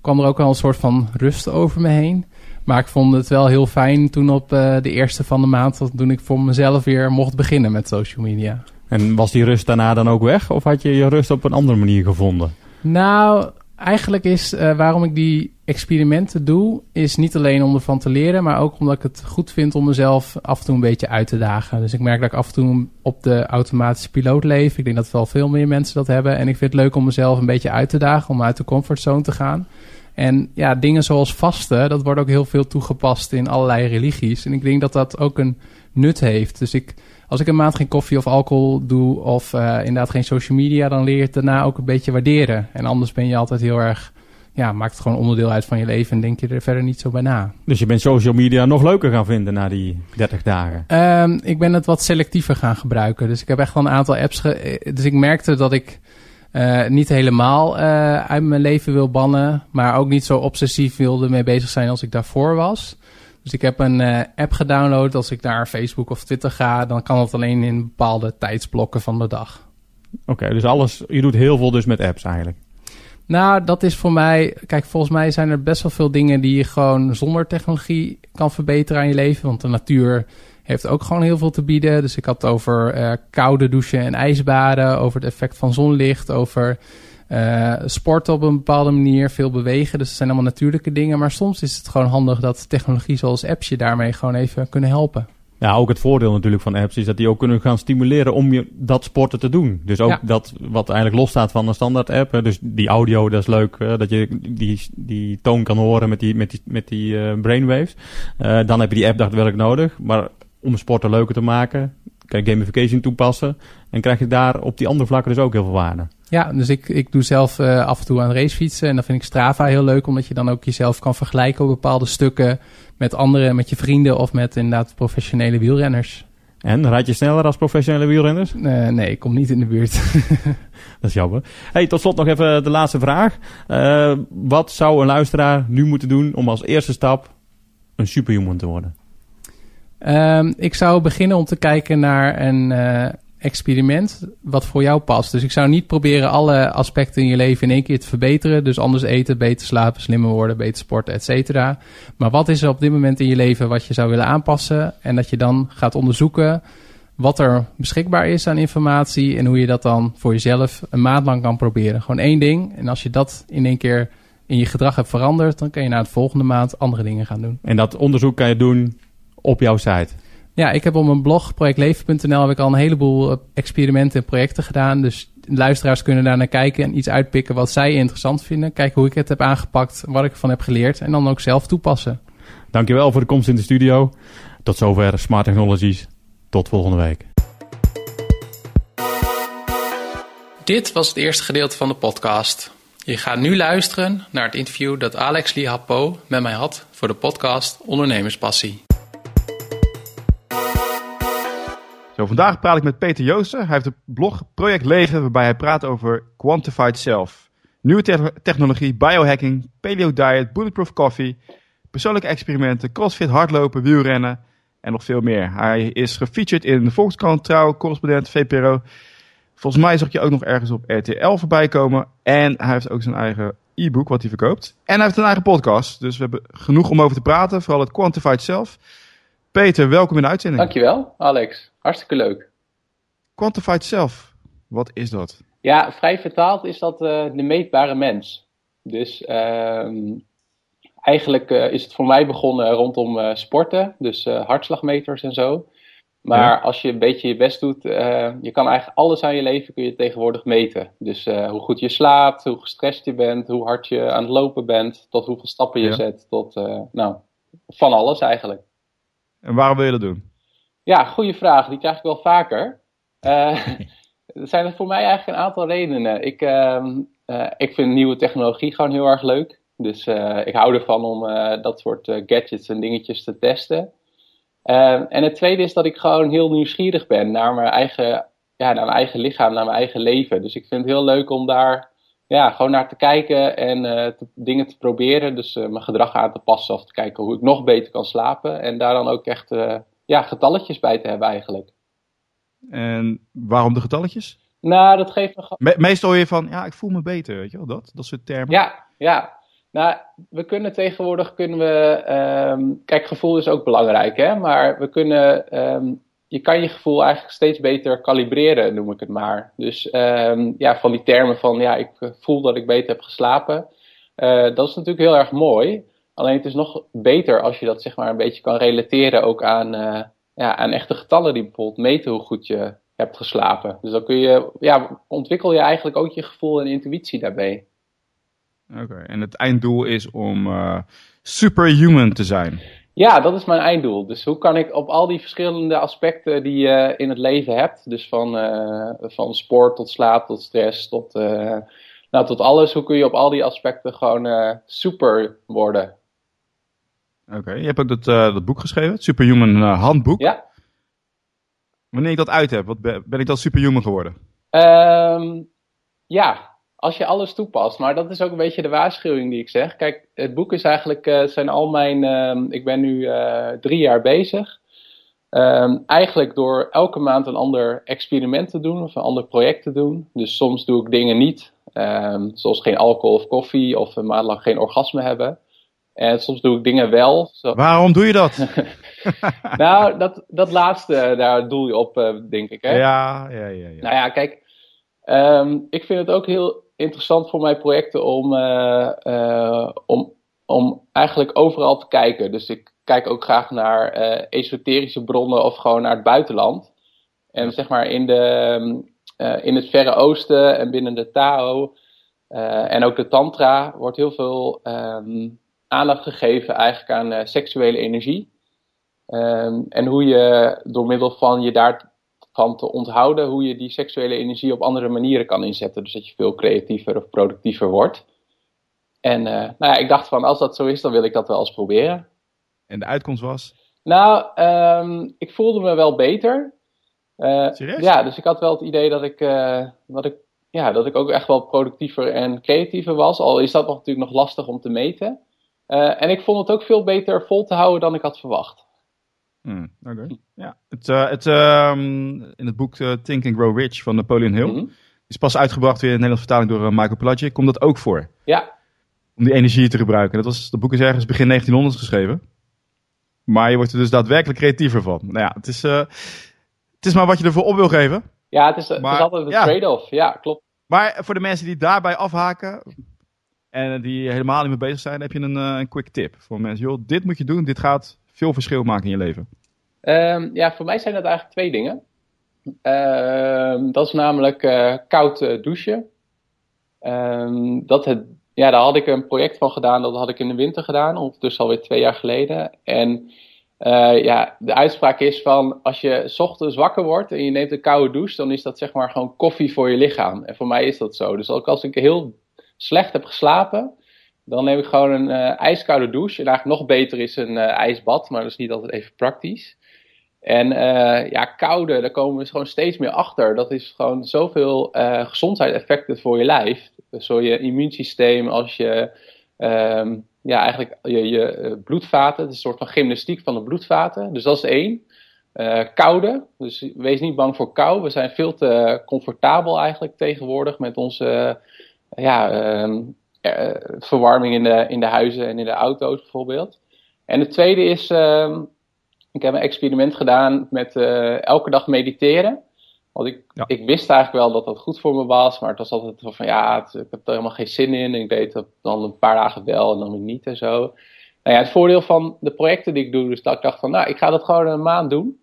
kwam er ook wel een soort van rust over me heen. Maar ik vond het wel heel fijn toen op eh, de eerste van de maand, toen ik voor mezelf weer mocht beginnen met social media. En was die rust daarna dan ook weg? Of had je je rust op een andere manier gevonden? Nou, eigenlijk is eh, waarom ik die experimenten doe, is niet alleen om ervan te leren, maar ook omdat ik het goed vind om mezelf af en toe een beetje uit te dagen. Dus ik merk dat ik af en toe op de automatische piloot leef. Ik denk dat wel veel meer mensen dat hebben. En ik vind het leuk om mezelf een beetje uit te dagen, om uit de comfortzone te gaan. En ja, dingen zoals vasten, dat wordt ook heel veel toegepast in allerlei religies. En ik denk dat dat ook een nut heeft. Dus ik, als ik een maand geen koffie of alcohol doe, of eh, inderdaad geen social media, dan leer je het daarna ook een beetje waarderen. En anders ben je altijd heel erg, ja, maakt het gewoon onderdeel uit van je leven en denk je er verder niet zo bij na. Dus je bent social media nog leuker gaan vinden na die 30 dagen. Ehm, ik ben het wat selectiever gaan gebruiken. Dus ik heb echt wel een aantal apps. Dus ik merkte dat ik eh, niet helemaal eh, uit mijn leven wil bannen. Maar ook niet zo obsessief wilde mee bezig zijn als ik daarvoor was. Dus ik heb een eh, app gedownload. Als ik naar Facebook of Twitter ga, dan kan dat alleen in bepaalde tijdsblokken van de dag. Oké, dus alles, je doet heel veel dus met apps eigenlijk. Nou, dat is voor mij. Kijk, volgens mij zijn er best wel veel dingen die je gewoon zonder technologie kan verbeteren aan je leven. Want de natuur heeft ook gewoon heel veel te bieden. Dus ik had het over eh, koude douchen en ijsbaden, over het effect van zonlicht, over eh sporten op een bepaalde manier, veel bewegen. Dus het zijn allemaal natuurlijke dingen. Maar soms is het gewoon handig dat technologie zoals apps je daarmee gewoon even kunnen helpen. Ja, ook het voordeel natuurlijk van apps is dat die ook kunnen gaan stimuleren om je dat sporten te doen. Dus ook Ja. dat wat eigenlijk losstaat van een standaard app. Dus die audio, dat is leuk. hè, dat je die, die toon kan horen met die, met die, met die eh, brainwaves. Eh, dan heb je die app daadwerkelijk nodig. Maar om sporten leuker te maken, kan je gamification toepassen. En krijg je daar op die andere vlakken dus ook heel veel waarde. Ja, dus ik, ik doe zelf eh, af en toe aan racefietsen. En dan vind ik Strava heel leuk, omdat je dan ook jezelf kan vergelijken op bepaalde stukken met anderen, met je vrienden of met inderdaad professionele wielrenners. En rijd je sneller als professionele wielrenners? Eh, nee, ik kom niet in de buurt. Dat is jammer. Hey, tot slot nog even de laatste vraag. Eh, wat zou een luisteraar nu moeten doen om als eerste stap een superhuman te worden? Ehm, ik zou beginnen om te kijken naar een experiment wat voor jou past. Dus ik zou niet proberen alle aspecten in je leven in één keer te verbeteren. Dus anders eten, beter slapen, slimmer worden, beter sporten, et cetera. Maar wat is er op dit moment in je leven wat je zou willen aanpassen? En dat je dan gaat onderzoeken wat er beschikbaar is aan informatie en hoe je dat dan voor jezelf een maand lang kan proberen. Gewoon één ding. En als je dat in één keer in je gedrag hebt veranderd, dan kan je na de volgende maand andere dingen gaan doen. En dat onderzoek kan je doen op jouw site? Ja, ik heb op mijn blog projectleven.nl heb ik al een heleboel eh, experimenten en projecten gedaan. Dus luisteraars kunnen daar naar kijken en iets uitpikken wat zij interessant vinden. Kijken hoe ik het heb aangepakt, wat ik ervan heb geleerd en dan ook zelf toepassen. Dankjewel voor de komst in de studio. Tot zover Smart Technologies. Tot volgende week. Dit was het eerste gedeelte van de podcast. Je gaat nu luisteren naar het interview dat Alex Lihapo met mij had voor de podcast Ondernemerspassie. Vandaag praat ik met Peter Joosten. Hij heeft een blog Project Leven waarbij hij praat over Quantified Self. Nieuwe technologie, biohacking, paleo diet, bulletproof coffee, persoonlijke experimenten, crossfit, hardlopen, wielrennen en nog veel meer. Hij is gefeatured in de Volkskrant, Trouw, Correspondent, VPRO. Volgens mij zag je ook nog ergens op RTL voorbij komen. En hij heeft ook zijn eigen e-book wat hij verkoopt. En hij heeft een eigen podcast. Dus we hebben genoeg om over te praten. Vooral het Quantified Self. Peter, welkom in de uitzending. Dankjewel, Alex. Hartstikke leuk. Quantified Self, wat is dat? Ja, vrij vertaald is dat uh, de meetbare mens. Dus uh, eigenlijk uh, is het voor mij begonnen rondom uh, sporten, dus hartslagmeters en zo. Maar ja. als je een beetje je best doet, je kan eigenlijk alles aan je leven kun je tegenwoordig meten. Dus hoe goed je slaapt, hoe gestrest je bent, hoe hard je aan het lopen bent, tot hoeveel stappen je ja. zet, tot nou, van alles eigenlijk. En waarom wil je dat doen? Ja, goede vraag. Die krijg ik wel vaker. Uh, er zijn er voor mij eigenlijk een aantal redenen. Ik, uh, uh, ik vind nieuwe technologie gewoon heel erg leuk. Dus ik hou ervan om dat soort gadgets en dingetjes te testen. en het tweede is dat ik gewoon heel nieuwsgierig ben naar mijn eigen, ja, naar mijn eigen lichaam, naar mijn eigen leven. Dus ik vind het heel leuk om daar ja, gewoon naar te kijken en te, dingen te proberen. Dus mijn gedrag aan te passen of te kijken hoe ik nog beter kan slapen. En daar dan ook echt ja, getalletjes bij te hebben eigenlijk. En waarom de getalletjes? Nou, dat geeft me... Me meestal hoor je van, ja, ik voel me beter, weet je wel, dat, dat soort termen. Ja, ja. Nou, we kunnen tegenwoordig, kunnen we, um, kijk, gevoel is ook belangrijk, hè, maar we kunnen, um, je kan je gevoel eigenlijk steeds beter kalibreren, noem ik het maar. Dus um, ja, van die termen van, ja, ik voel dat ik beter heb geslapen, uh, dat is natuurlijk heel erg mooi. Alleen het is nog beter als je dat zeg maar een beetje kan relateren ook aan, uh, ja, aan echte getallen die bijvoorbeeld meten hoe goed je hebt geslapen. Dus dan kun je, ja, ontwikkel je eigenlijk ook je gevoel en intuïtie daarbij. Oké, okay. en het einddoel is om uh, superhuman te zijn. Ja, dat is mijn einddoel. Dus hoe kan ik op al die verschillende aspecten die je in het leven hebt, dus van, uh, van sport tot slaap tot stress tot, uh, nou, tot alles, hoe kun je op al die aspecten gewoon super worden? Oké, okay. je hebt ook dat, uh, dat boek geschreven, het Superhuman uh, Handboek. Ja. Wanneer ik dat uit heb, wat ben, ben ik dan superhuman geworden? Um, ja, als je alles toepast. Maar dat is ook een beetje de waarschuwing die ik zeg. Kijk, het boek is eigenlijk, uh, zijn al mijn, uh, ik ben nu drie jaar bezig. Um, eigenlijk door elke maand een ander experiment te doen of een ander project te doen. Dus soms doe ik dingen niet, um, zoals geen alcohol of koffie of een maand lang geen orgasme hebben. En soms doe ik dingen wel. Zo. Waarom doe je dat? nou, dat, dat laatste, daar doel je op, uh, denk ik. Hè? Ja, ja, ja, ja. Nou ja, kijk. Um, ik vind het ook heel interessant voor mijn projecten om, uh, uh, om, om eigenlijk overal te kijken. Dus ik kijk ook graag naar esoterische bronnen of gewoon naar het buitenland. En zeg maar in, de, in het Verre Oosten en binnen de Tao en ook de Tantra wordt heel veel... Um, aandacht gegeven eigenlijk aan uh, seksuele energie. Um, en hoe je door middel van je daarvan te onthouden, hoe je die seksuele energie op andere manieren kan inzetten. Dus dat je veel creatiever of productiever wordt. En uh, nou ja, ik dacht van als dat zo is, dan wil ik dat wel eens proberen. En de uitkomst was? Nou, um, ik voelde me wel beter. Uh, Serieus? Ja, dus ik had wel het idee dat ik, dat ik, ja, dat ik ook echt wel productiever en creatiever was. Al is dat nog natuurlijk nog lastig om te meten. En ik vond het ook veel beter vol te houden dan ik had verwacht. Hmm, Oké. Ja. Het, het, ehm, in het boek Think and Grow Rich van Napoleon Hill mhm. is pas uitgebracht weer in Nederlandse vertaling door Michael Pelagic. Komt dat ook voor? Ja. Om die energie te gebruiken. Dat, was, dat boek is ergens begin 1900 geschreven. Maar je wordt er dus daadwerkelijk creatiever van. Nou ja, het is, het is maar wat je ervoor op wil geven. Ja, het is, het is altijd een trade-off. Ja, klopt. Maar voor de mensen die daarbij afhaken en die helemaal niet mee bezig zijn, heb je een, uh, een quick tip voor mensen. Joh, dit moet je doen, dit gaat veel verschil maken in je leven. Um, ja, voor mij zijn dat eigenlijk twee dingen. Um, dat is namelijk uh, koud douchen. Um, dat het, ja, daar had ik een project van gedaan, dat had ik in de winter gedaan, ondertussen alweer twee jaar geleden. En ja, de uitspraak is van als je ochtends wakker wordt en je neemt een koude douche, dan is dat zeg maar gewoon koffie voor je lichaam. En voor mij is dat zo. Dus ook als ik heel slecht heb geslapen, dan neem ik gewoon een uh, ijskoude douche. En eigenlijk nog beter is een uh, ijsbad, maar dat is niet altijd even praktisch. En ja, koude, daar komen we gewoon steeds meer achter. Dat is gewoon zoveel gezondheidseffecten voor je lijf. Dus voor je immuunsysteem, als je um, ja, eigenlijk je, je eh, bloedvaten. Het is een soort van gymnastiek van de bloedvaten. Dus dat is één. Koude. Dus wees niet bang voor kou. We zijn veel te comfortabel eigenlijk tegenwoordig met onze ja, uh, verwarming in de, in de huizen en in de auto's bijvoorbeeld. En het tweede is, uh, ik heb een experiment gedaan met elke dag mediteren. Want ik, ik wist eigenlijk wel dat dat goed voor me was, maar het was altijd van ja, het, ik heb er helemaal geen zin in. Ik deed het dan een paar dagen wel en dan weer niet en zo. Nou ja, het voordeel van de projecten die ik doe, dus dat ik dacht van nou, ik ga dat gewoon een maand doen.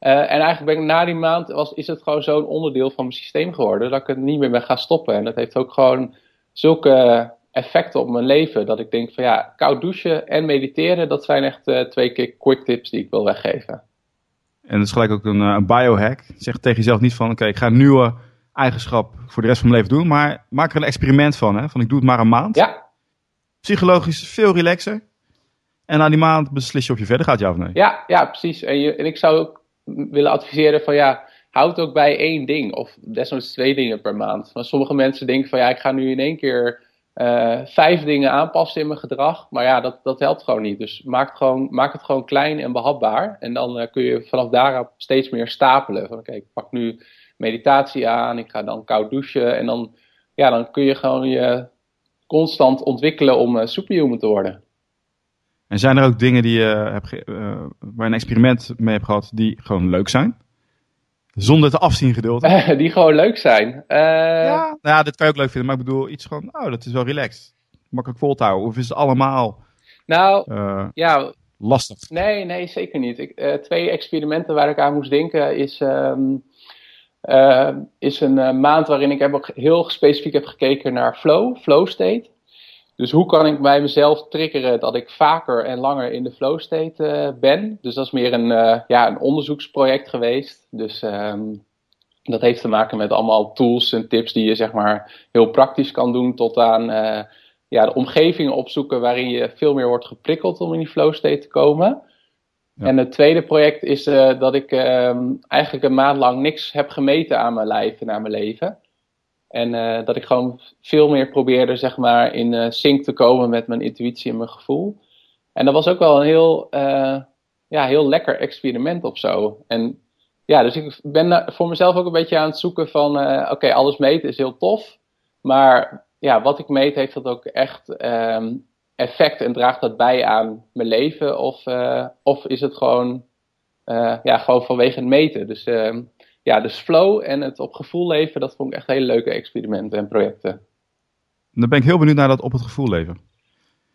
Uh, en eigenlijk ben ik na die maand, was, is het gewoon zo'n onderdeel van mijn systeem geworden, dat ik het niet meer ben gaan stoppen. En dat heeft ook gewoon zulke effecten op mijn leven, dat ik denk van ja, koud douchen en mediteren, dat zijn echt uh, twee keer quick tips die ik wil weggeven. En dat is gelijk ook een, eh, een biohack. Zeg tegen jezelf niet van, oké, ik ga een nieuwe eigenschap voor de rest van mijn leven doen. Maar maak er een experiment van. Hè? Van ik doe het maar een maand. Ja. Psychologisch veel relaxer. En na die maand beslis je of je verder gaat, ja of nee. Ja, ja precies. En, je, en ik zou ook willen adviseren van ja, houd ook bij één ding. Of desnoods twee dingen per maand. Want sommige mensen denken van ja, ik ga nu in één keer uh, vijf dingen aanpassen in mijn gedrag. Maar ja, dat, dat helpt gewoon niet. Dus maak het gewoon, maak het gewoon klein en behapbaar. En dan uh, kun je vanaf daarop steeds meer stapelen. Van oké, ik pak nu meditatie aan, ik ga dan koud douchen. En dan, ja, dan kun je gewoon je constant ontwikkelen om uh, superhuman te worden. En zijn er ook dingen die je hebt waar je een experiment mee hebt gehad die gewoon leuk zijn? Zonder te afzien gedeelte. die gewoon leuk zijn. Uh... Ja, nou ja, dit kan je ook leuk vinden. Maar ik bedoel, iets gewoon, oh, dat is wel relaxed. Makkelijk vol te houden. Of is het allemaal nou, uh, ja, lastig? Nee, nee, zeker niet. Ik, uh, twee experimenten waar ik aan moest denken is... Um, is een maand waarin ik heb heel specifiek heb gekeken naar flow, flow state. Dus hoe kan ik bij mezelf triggeren dat ik vaker en langer in de flow state uh, ben? Dus dat is meer een, uh, ja, een onderzoeksproject geweest. Dus um, dat heeft te maken met allemaal tools en tips die je zeg maar heel praktisch kan doen tot aan uh, ja, de omgevingen opzoeken waarin je veel meer wordt geprikkeld om in die flow state te komen. Ja. En het tweede project is dat ik um, eigenlijk een maand lang niks heb gemeten aan mijn lijf en aan mijn leven. En uh, dat ik gewoon veel meer probeerde, zeg maar, in uh, sync te komen met mijn intuïtie en mijn gevoel. En dat was ook wel een heel, uh, ja, heel lekker experiment of zo. En ja, dus ik ben voor mezelf ook een beetje aan het zoeken van, oké, alles meten is heel tof. Maar ja, wat ik meet, heeft dat ook echt um, effect en draagt dat bij aan mijn leven? Of, of is het gewoon, ja, gewoon vanwege het meten? Dus ehm, ja, dus flow en het op gevoel leven, dat vond ik echt hele leuke experimenten en projecten. Dan ben ik heel benieuwd naar dat op het gevoel leven.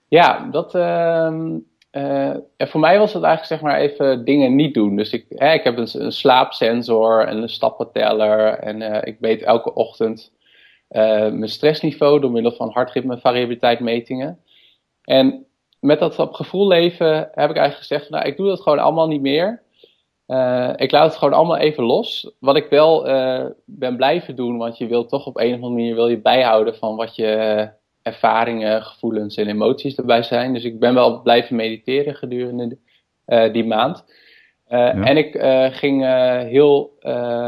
Ja, dat, uh, uh, voor mij was het eigenlijk zeg maar even dingen niet doen. Dus ik, hè, ik heb een, een, slaapsensor en een stappenteller en uh, ik weet elke ochtend uh, mijn stressniveau door middel van hartritme variabiliteit metingen. En met dat op gevoel leven heb ik eigenlijk gezegd, nou ik doe dat gewoon allemaal niet meer. Uh, ik laat het gewoon allemaal even los. Wat ik wel uh, ben blijven doen, want je wilt toch op een of andere manier wil je bijhouden van wat je ervaringen, gevoelens en emoties erbij zijn. Dus ik ben wel blijven mediteren gedurende uh, die maand. Ja. En ik ging heel,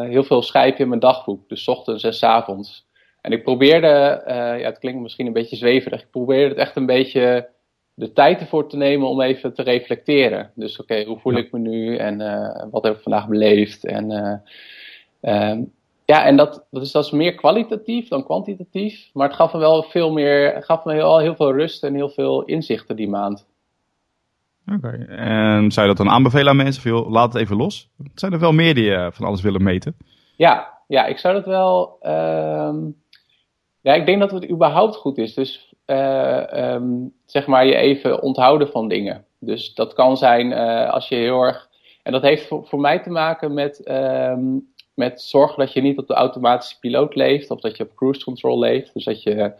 heel veel schrijven in mijn dagboek, dus ochtends en s avonds. En ik probeerde, ja, het klinkt misschien een beetje zweverig, ik probeerde het echt een beetje de tijd ervoor te nemen om even te reflecteren. Dus oké, hoe voel ik me nu en wat heb ik vandaag beleefd? En, ehm, ja, en dat, dat, is, dat is meer kwalitatief dan kwantitatief. Maar het gaf me wel veel meer, gaf me heel, heel veel rust en heel veel inzichten die maand. Oké, en zou je dat dan aanbevelen aan mensen? Laat het even los. Zijn er wel meer die uh, van alles willen meten? Ja, ja ik zou dat wel. Uh, ja, ik denk dat het überhaupt goed is. Dus um, zeg maar je even onthouden van dingen. Dus dat kan zijn uh, als je heel erg. En dat heeft voor, voor mij te maken met, um, met zorgen dat je niet op de automatische piloot leeft. Of dat je op cruise control leeft. Dus dat je.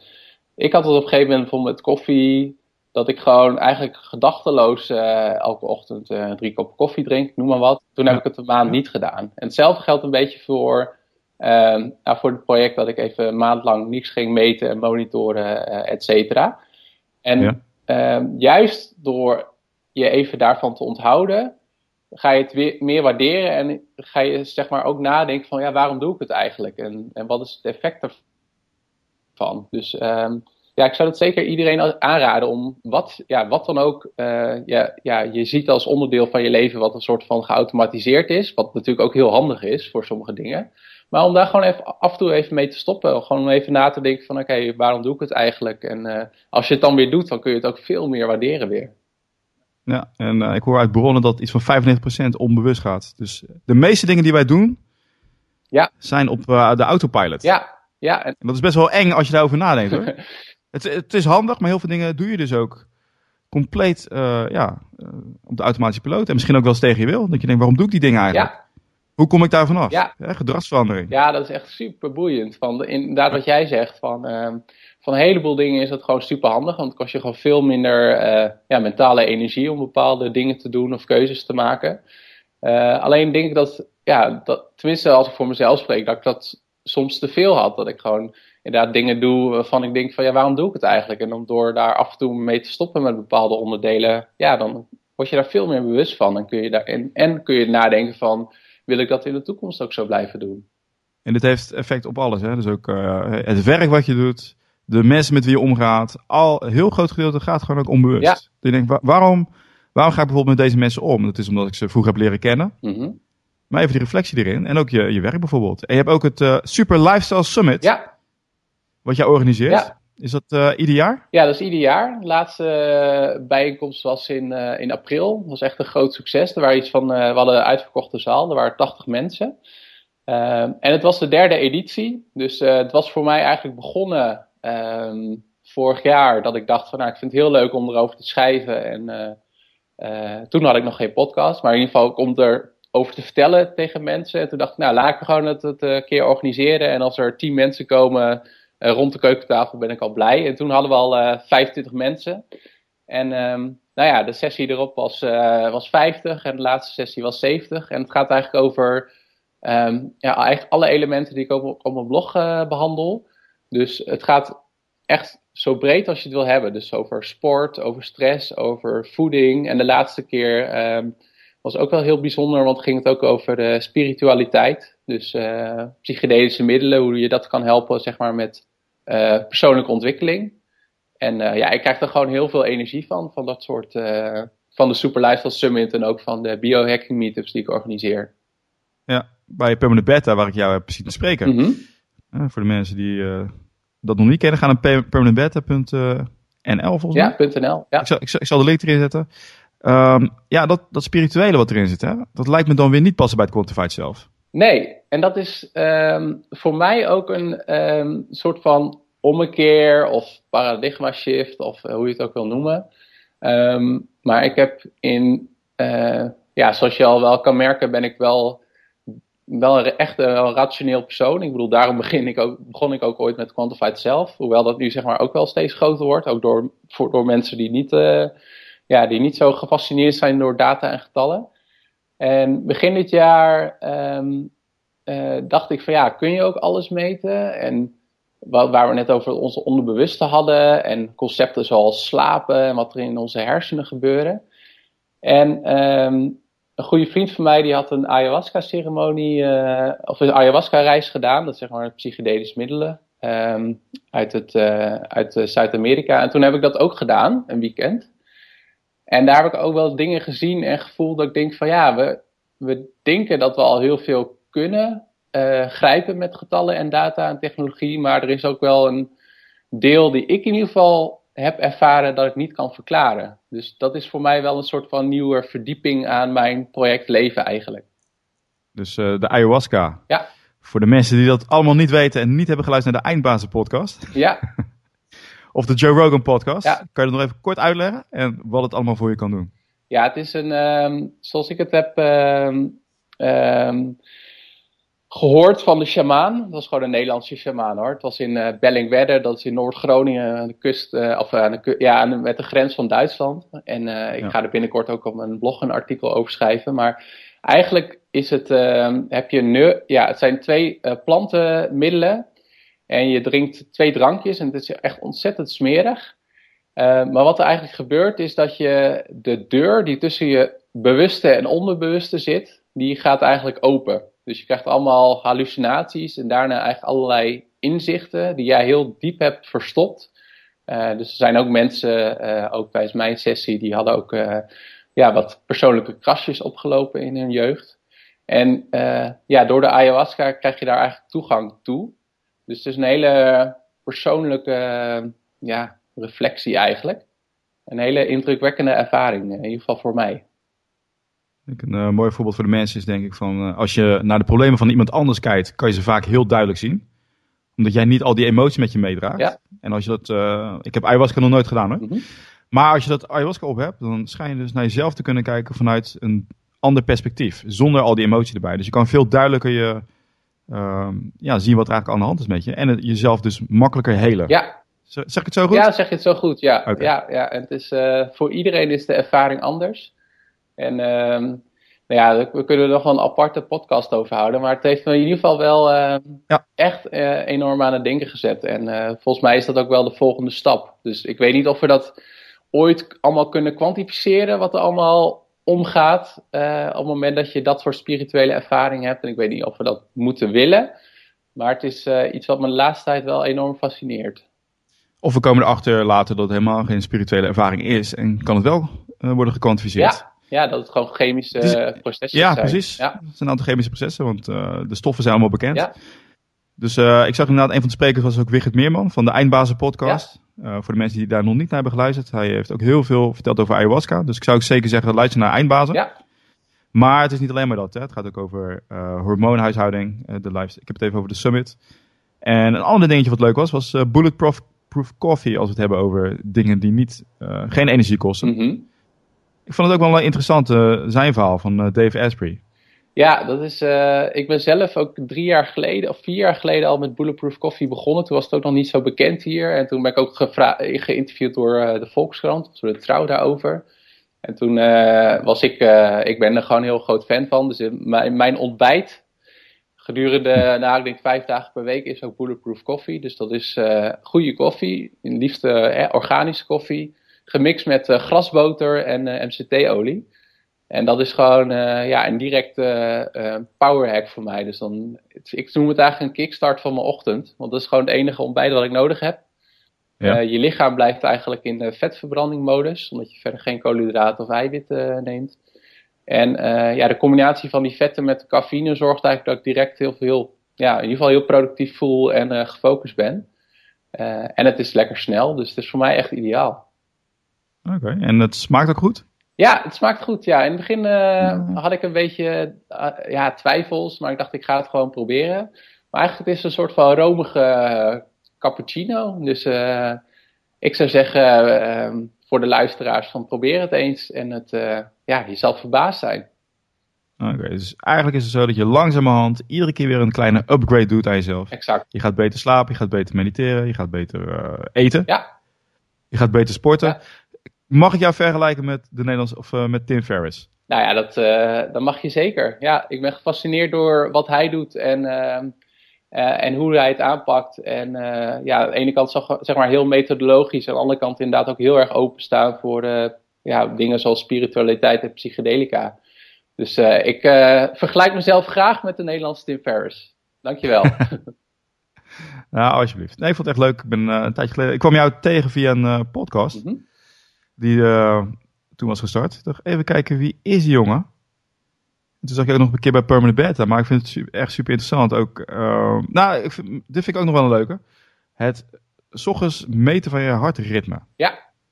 Ik had het op een gegeven moment bijvoorbeeld met koffie dat ik gewoon eigenlijk gedachteloos uh, elke ochtend uh, drie koppen koffie drink, noem maar wat. Toen heb ik het een maand niet gedaan. En hetzelfde geldt een beetje voor, nou, voor het project dat ik even een maand lang niets ging meten en monitoren, uh, et cetera. En ja. Ehm, juist door je even daarvan te onthouden, ga je het weer meer waarderen en ga je zeg maar ook nadenken van ja, waarom doe ik het eigenlijk? En, en wat is het effect ervan? Dus um, ja, ik zou het zeker iedereen aanraden om wat, ja, wat dan ook uh, ja, ja, je ziet als onderdeel van je leven wat een soort van geautomatiseerd is. Wat natuurlijk ook heel handig is voor sommige dingen. Maar om daar gewoon even af en toe even mee te stoppen. Gewoon om even na te denken van oké, okay, waarom doe ik het eigenlijk? En uh, als je het dan weer doet, dan kun je het ook veel meer waarderen weer. Ja, en uh, ik hoor uit bronnen dat iets van 95% onbewust gaat. Dus de meeste dingen die wij doen, ja. zijn op de autopilot. Ja, ja. En dat is best wel eng als je daarover nadenkt hoor. Het, het, is handig, maar heel veel dingen doe je dus ook compleet ja, op de automatische piloot. En misschien ook wel eens tegen je wil. Dat je denkt, waarom doe ik die dingen eigenlijk? Ja. Hoe kom ik daar vanaf? Ja. ja. gedragsverandering. Ja, dat is echt super boeiend. Van de, inderdaad wat jij zegt, van, uh, van een heleboel dingen is dat gewoon super handig. Want het kost je gewoon veel minder ja, mentale energie om bepaalde dingen te doen of keuzes te maken. alleen denk ik dat, ja, dat, tenminste als ik voor mezelf spreek, dat ik dat soms te veel had. Dat ik gewoon inderdaad dingen doe waarvan ik denk van ja, waarom doe ik het eigenlijk? En om door daar af en toe mee te stoppen met bepaalde onderdelen, ja, dan word je daar veel meer bewust van. En kun je, daar, en, en kun je nadenken van, wil ik dat in de toekomst ook zo blijven doen? En dit heeft effect op alles, hè? Dus ook uh, het werk wat je doet, de mensen met wie je omgaat, al een heel groot gedeelte gaat gewoon ook onbewust. Ja. je denkt, waarom, waarom ga ik bijvoorbeeld met deze mensen om? Dat is omdat ik ze vroeger heb leren kennen. Mm -hmm. Maar even die reflectie erin. En ook je, je werk bijvoorbeeld. En je hebt ook het uh, Super Lifestyle Summit. Ja wat jij organiseert. Ja. Is dat uh, ieder jaar? Ja, dat is ieder jaar. De laatste uh, bijeenkomst was in, uh, in april. Dat was echt een groot succes. Er waren iets van, we hadden een uitverkochte zaal. Er waren 80 mensen. Ehm, en het was de derde editie. Dus het was voor mij eigenlijk begonnen um, vorig jaar. Dat ik dacht van, nou, ik vind het heel leuk om erover te schrijven. En toen had ik nog geen podcast. Maar in ieder geval om erover te vertellen tegen mensen. En toen dacht ik, nou, laat ik gewoon het, het keer organiseren. En als er 10 mensen komen rond de keukentafel ben ik al blij. En toen hadden we al uh, eh, 25 mensen. En um, nou ja, de sessie erop was, uh, was 50 en de laatste sessie was 70. En het gaat eigenlijk over um, ja, eigenlijk alle elementen die ik ook op, op mijn blog behandel. Dus het gaat echt zo breed als je het wil hebben. Dus over sport, over stress, over voeding. En de laatste keer um, was ook wel heel bijzonder, want ging het ook over de spiritualiteit. Dus uh, psychedelische middelen, hoe je dat kan helpen zeg maar, met uh, persoonlijke ontwikkeling. En uh, ja, ik krijg er gewoon heel veel energie van, van dat soort, uh, van de Super Lifestyle Summit en ook van de biohacking meetups die ik organiseer. Ja, bij Permanent Beta, waar ik jou heb zien spreken. Mm -hmm. voor de mensen die dat nog niet kennen, gaan naar permanentbeta.nl volgens mij. Ja, .nl. Ja. Ik, zal, ik, zal, ik zal de link erin zetten. Um, ja, dat, dat spirituele wat erin zit, hè? dat lijkt me dan weer niet passen bij het Quantified zelf. Nee, en dat is um, voor mij ook een um, soort van ommekeer of paradigma shift of uh, hoe je het ook wil noemen. Um, maar ik heb in, uh, ja, zoals je al wel kan merken, ben ik wel, wel echt een, een rationeel persoon. Ik bedoel, daarom begin ik ook, begon ik ook ooit met Quantified Self. Hoewel dat nu zeg maar ook wel steeds groter wordt. Ook door, door mensen die niet, uh, ja, die niet zo gefascineerd zijn door data en getallen. En begin dit jaar um, uh, dacht ik van ja, kun je ook alles meten? En waar, waar we net over onze onderbewuste hadden en concepten zoals slapen en wat er in onze hersenen gebeuren. En um, een goede vriend van mij die had een ayahuasca-ceremonie, uh, of een ayahuasca-reis gedaan. Dat zeg maar psychedelische middelen um, uit, het, uh, uit Zuid-Amerika. En toen heb ik dat ook gedaan, een weekend. En daar heb ik ook wel dingen gezien en gevoeld dat ik denk van ja, we, we denken dat we al heel veel kunnen uh, grijpen met getallen en data en technologie. Maar er is ook wel een deel die ik in ieder geval heb ervaren dat ik niet kan verklaren. Dus dat is voor mij wel een soort van nieuwe verdieping aan mijn project leven eigenlijk. Dus uh, de ayahuasca. Ja. Voor de mensen die dat allemaal niet weten en niet hebben geluisterd naar de Eindbazen podcast. Ja. of de Joe Rogan podcast. Ja. Kan je dat nog even kort uitleggen en wat het allemaal voor je kan doen? Ja, het is een, um, zoals ik het heb um, um, gehoord van de shamaan. Dat was gewoon een Nederlandse shamaan hoor. Het was in uh, Bellingwedde, dat is in Noord-Groningen, aan de kust, uh, of aan de, ja, aan de, met de grens van Duitsland. En uh, ik ja. ga er binnenkort ook op mijn blog een artikel over schrijven. Maar eigenlijk is het, heb je nu, ja, het zijn twee plantenmiddelen. En je drinkt twee drankjes en het is echt ontzettend smerig. maar wat er eigenlijk gebeurt is dat je de deur die tussen je bewuste en onderbewuste zit, die gaat eigenlijk open. Dus je krijgt allemaal hallucinaties en daarna eigenlijk allerlei inzichten die jij heel diep hebt verstopt. Uh, dus er zijn ook mensen, uh, ook tijdens mijn sessie, die hadden ook ja, wat persoonlijke krasjes opgelopen in hun jeugd. En ja, door de ayahuasca krijg je daar eigenlijk toegang toe. Dus het is een hele persoonlijke ja, reflectie eigenlijk. Een hele indrukwekkende ervaring, in ieder geval voor mij. Een uh, mooi voorbeeld voor de mensen is denk ik van uh, als je naar de problemen van iemand anders kijkt, kan je ze vaak heel duidelijk zien. Omdat jij niet al die emoties met je meedraagt. Ja. En als je dat, uh, ik heb ayahuasca nog nooit gedaan hoor. Mm -hmm. Maar als je dat ayahuasca op hebt, dan schijn je dus naar jezelf te kunnen kijken vanuit een ander perspectief. Zonder al die emotie erbij. Dus je kan veel duidelijker je, ja, zien wat er eigenlijk aan de hand is met je. En het, jezelf dus makkelijker helen. Ja. Zeg ik het zo goed? Ja, zeg je het zo goed. Ja, okay. ja, ja. En het is, voor iedereen is de ervaring anders. En uh, nou ja, we kunnen er nog wel een aparte podcast over houden. Maar het heeft me in ieder geval wel uh, ja. echt uh, enorm aan het denken gezet. En uh, volgens mij is dat ook wel de volgende stap. Dus ik weet niet of we dat ooit allemaal kunnen kwantificeren. Wat er allemaal omgaat op het moment dat je dat soort spirituele ervaring hebt. En ik weet niet of we dat moeten willen. Maar het is iets wat me de laatste tijd wel enorm fascineert. Of we komen erachter later dat het helemaal geen spirituele ervaring is. En kan het wel worden gekwantificeerd. Ja. Ja, dat het gewoon chemische processen Ja, zijn. precies. Ja. Het zijn een aantal chemische processen, want de stoffen zijn allemaal bekend. Ja. Dus ik zag inderdaad, een van de sprekers was ook Wigert Meerman van de Eindbazen podcast. Uh, voor de mensen die daar nog niet naar hebben geluisterd. Hij heeft ook heel veel verteld over ayahuasca. Dus ik zou ook zeker zeggen, luister naar Eindbazen. Ja. Maar het is niet alleen maar dat. Hè. Het gaat ook over hormoonhuishouding. de live, ik heb het even over de summit. En een ander dingetje wat leuk was, was bulletproof proof coffee. Als we het hebben over dingen die niet, geen energie kosten. Mhm. Ik vond het ook wel een interessant zijn verhaal van Dave Asprey. Ja, dat is, uh, ik ben zelf ook drie jaar geleden of vier jaar geleden al met Bulletproof Coffee begonnen. Toen was het ook nog niet zo bekend hier. En toen ben ik ook geïnterviewd door de Volkskrant, door de Trouw daarover. En toen was ik, ik ben er gewoon een heel groot fan van. Dus mijn, mijn ontbijt gedurende, nou ik denk vijf dagen per week is ook Bulletproof Coffee. Dus dat is goede koffie, liefst organische koffie gemixt met grasboter en MCT-olie. En dat is gewoon uh, ja, een directe power hack voor mij. Dus dan, ik noem het eigenlijk een kickstart van mijn ochtend. Want dat is gewoon het enige ontbijt wat ik nodig heb. Ja. je lichaam blijft eigenlijk in de vetverbrandingmodus. Omdat je verder geen koolhydraten of eiwitten neemt. En ja, de combinatie van die vetten met de cafeïne zorgt eigenlijk dat ik direct heel veel, ja, in ieder geval heel productief voel en gefocust ben. en het is lekker snel, dus het is voor mij echt ideaal. Oké, okay. en het smaakt ook goed? Ja, het smaakt goed. Ja, in het begin uh, had ik een beetje uh, ja, twijfels, maar ik dacht ik ga het gewoon proberen. Maar eigenlijk het is een soort van romige cappuccino. Dus uh, ik zou zeggen voor de luisteraars van probeer het eens en het, ja, je zal verbaasd zijn. Oké, okay, dus eigenlijk is het zo dat je langzamerhand iedere keer weer een kleine upgrade doet aan jezelf. Exact. Je gaat beter slapen, je gaat beter mediteren, je gaat beter eten. Ja. Je gaat beter sporten. Ja. Mag ik jou vergelijken met de Nederlandse of uh, met Tim Ferriss? Nou ja, dat, uh, dat mag je zeker. Ja, ik ben gefascineerd door wat hij doet en, uh, en hoe hij het aanpakt. En ja, aan de ene kant zeg maar heel methodologisch, aan de andere kant inderdaad ook heel erg openstaan voor ja, dingen zoals spiritualiteit en psychedelica. Dus ik vergelijk mezelf graag met de Nederlandse Tim Ferriss. Dankjewel. nou, alsjeblieft. Nee, ik vond het echt leuk. Ik, ben, een tijdje geleden, ik kwam jou tegen via een podcast. Mm -hmm. Die uh, toen was gestart. Ik dacht, even kijken, wie is die jongen? En toen zag ik ook nog een keer bij Permanent Beta, maar ik vind het su- echt super interessant. Ook, eh, nou, ik vind, dit vind ik ook nog wel een leuke. Het s ochtends meten van je hartritme. Ja,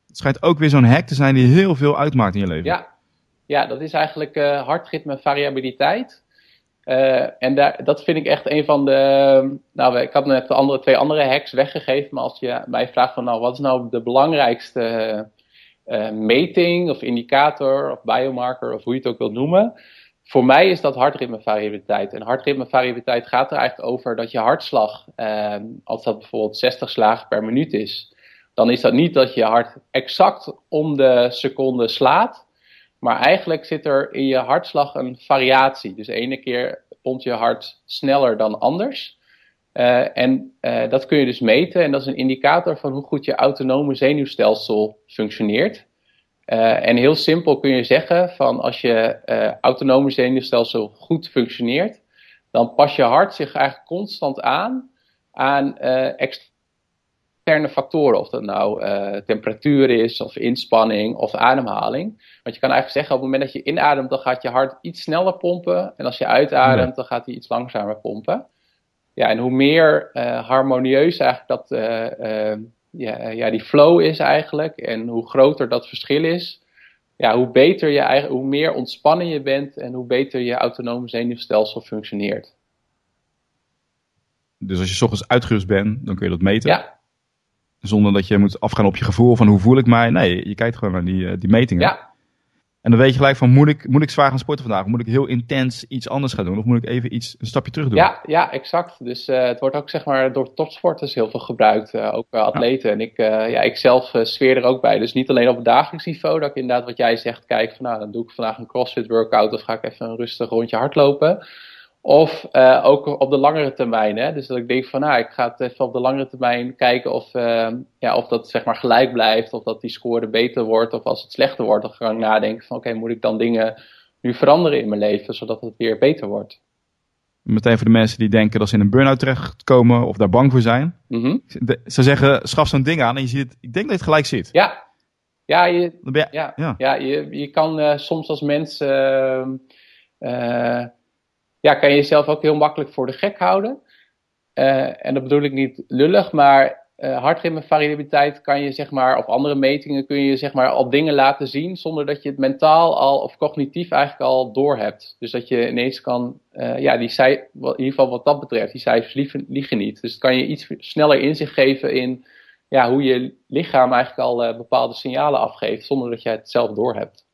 Het schijnt ook weer zo'n hack te zijn die heel veel uitmaakt in je leven. Ja, ja dat is eigenlijk eh hartritme variabiliteit. Eh, en daar, dat vind ik echt een van de. Nou, ik had net de andere, twee andere hacks weggegeven. Maar als je mij vraagt van, nou, wat is nou de belangrijkste eh, meting of indicator of biomarker of hoe je het ook wilt noemen. Voor mij is dat hartritmevariabiliteit. En hartritmevariabiliteit gaat er eigenlijk over dat je hartslag, eh, als dat bijvoorbeeld 60 slagen per minuut is, dan is dat niet dat je hart exact om de seconde slaat. Maar eigenlijk zit er in je hartslag een variatie. Dus ene keer pompt je hart sneller dan anders. Uh, en uh, dat kun je dus meten. En dat is een indicator van hoe goed je autonome zenuwstelsel functioneert. Uh, en heel simpel kun je zeggen van als je autonome zenuwstelsel goed functioneert, dan pas je hart zich eigenlijk constant aan aan externe factoren. Of dat nou temperatuur is, of inspanning, of ademhaling. Want je kan eigenlijk zeggen, op het moment dat je inademt, dan gaat je hart iets sneller pompen. En als je uitademt, dan gaat hij iets langzamer pompen. Ja, en hoe meer uh, harmonieus eigenlijk dat, uh, uh, ja, ja, die flow is eigenlijk. En hoe groter dat verschil is. Ja, hoe beter je eigenlijk, hoe meer ontspannen je bent en hoe beter je autonome zenuwstelsel functioneert. Dus als je s ochtends uitgerust bent, dan kun je dat meten? Ja. Zonder dat je moet afgaan op je gevoel van hoe voel ik mij. Nee, je kijkt gewoon naar die, die metingen. Ja. En dan weet je gelijk van, moet ik, moet ik zwaar gaan sporten vandaag? Of moet ik heel intens iets anders gaan doen? Of moet ik even iets, een stapje terug doen? Ja, ja exact. Dus uh, het wordt ook zeg maar door topsporters heel veel gebruikt. Uh, ook uh, atleten. Ja. En ik, ja, ik zelf sfeer er ook bij. Dus niet alleen op het dagelijks niveau. Dat ik inderdaad wat jij zegt, kijk van nou, dan doe ik vandaag een crossfit workout. Of ga ik even een rustig rondje hardlopen. Of uh, ook op de langere termijn. Hè? Dus dat ik denk van, nou, ik ga het even op de langere termijn kijken of, uh, ja, of dat zeg maar gelijk blijft. Of dat die score beter wordt. Of als het slechter wordt, dan ga ik nadenken van, oké, okay, moet ik dan dingen nu veranderen in mijn leven, zodat het weer beter wordt. Meteen voor de mensen die denken dat ze in een burn-out terechtkomen of daar bang voor zijn. Mm -hmm. Ze zeggen, schaf zo'n ding aan en je ziet het, ik denk dat je het gelijk ziet. Ja, ja, je, je, ja, ja. ja je, je kan uh, soms als mens ja, kan je jezelf ook heel makkelijk voor de gek houden. Uh, en dat bedoel ik niet lullig, maar uh, hartritmevariabiliteit kan je zeg maar, of andere metingen kun je zeg maar al dingen laten zien zonder dat je het mentaal al of cognitief eigenlijk al doorhebt. Dus dat je ineens kan, uh, ja, die in ieder geval wat dat betreft, die cijfers liegen, niet. Dus kan je iets sneller inzicht geven in ja, hoe je lichaam eigenlijk al bepaalde signalen afgeeft zonder dat je het zelf doorhebt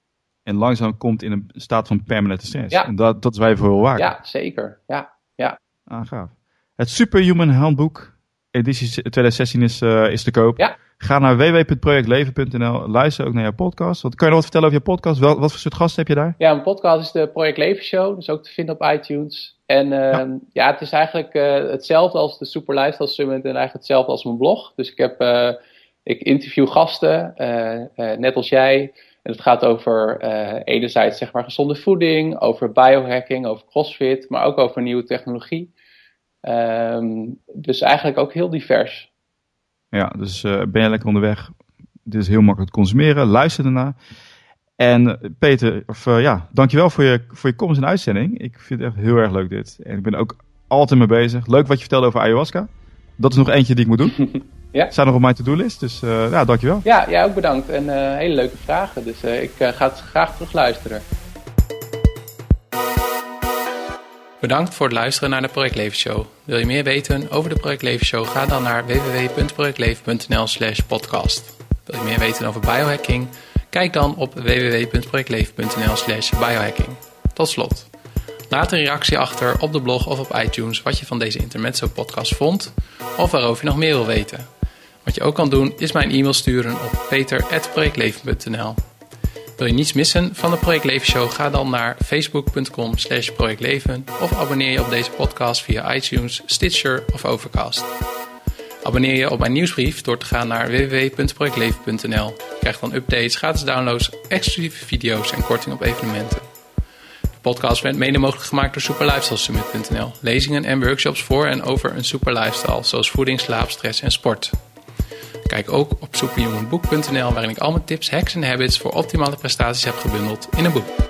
en langzaam komt in een staat van permanente stress. Ja. En dat, dat is wij voor waard. Ja, zeker. Ja, ja. Ah, gaaf. Het Superhuman Handboek, editie 2016 is, uh, is te koop. Ja. Ga naar www.projectleven.nl. Luister ook naar jouw podcast. Wat, kan je nog wat vertellen over je podcast? Wel, wat voor soort gasten heb je daar? Ja, mijn podcast is de Project Leven Show. Dus ook te vinden op iTunes. En uh, ja. ja. het is eigenlijk uh, hetzelfde als de Super Lifestyle Summit. En eigenlijk hetzelfde als mijn blog. Dus ik heb... ik interview gasten, net als jij... En het gaat over uh, enerzijds zeg maar gezonde voeding, over biohacking, over crossfit, maar ook over nieuwe technologie. Um, dus eigenlijk ook heel divers. Ja, dus uh, ben je lekker onderweg. Dit is heel makkelijk te consumeren. Luister ernaar. En Peter, of, uh, ja, dankjewel voor je, voor je komst in uitzending. Ik vind het echt heel erg leuk dit. En ik ben ook altijd mee bezig. Leuk wat je vertelde over ayahuasca. Dat is nog eentje die ik moet doen. Ja. Zijn nog op mijn to-do-list, dus uh, ja, dankjewel. Ja, jij ook bedankt. En uh, hele leuke vragen. Dus uh, ik ga het graag terug luisteren. Bedankt voor het luisteren naar de Projectleven Show. Wil je meer weten over de Projectleven Show? Ga dan naar www.projectleven.nl slash podcast. Wil je meer weten over biohacking? Kijk dan op www.projectleven.nl slash biohacking. Tot slot. Laat een reactie achter op de blog of op iTunes wat je van deze Intermezzo podcast vond of waarover je nog meer wil weten. Wat je ook kan doen is mij een e-mail sturen op peter.projectleven.nl Wil je niets missen van de Project Leven Show? Ga dan naar facebook.com slash projectleven of abonneer je op deze podcast via iTunes, Stitcher of Overcast. Abonneer je op mijn nieuwsbrief door te gaan naar www.projectleven.nl. Je krijgt dan updates, gratis downloads, exclusieve video's en korting op evenementen. De podcast werd mede mogelijk gemaakt door Kijk ook op superhumanboek.nl waarin ik al mijn tips, hacks en habits voor optimale prestaties heb gebundeld in een boek.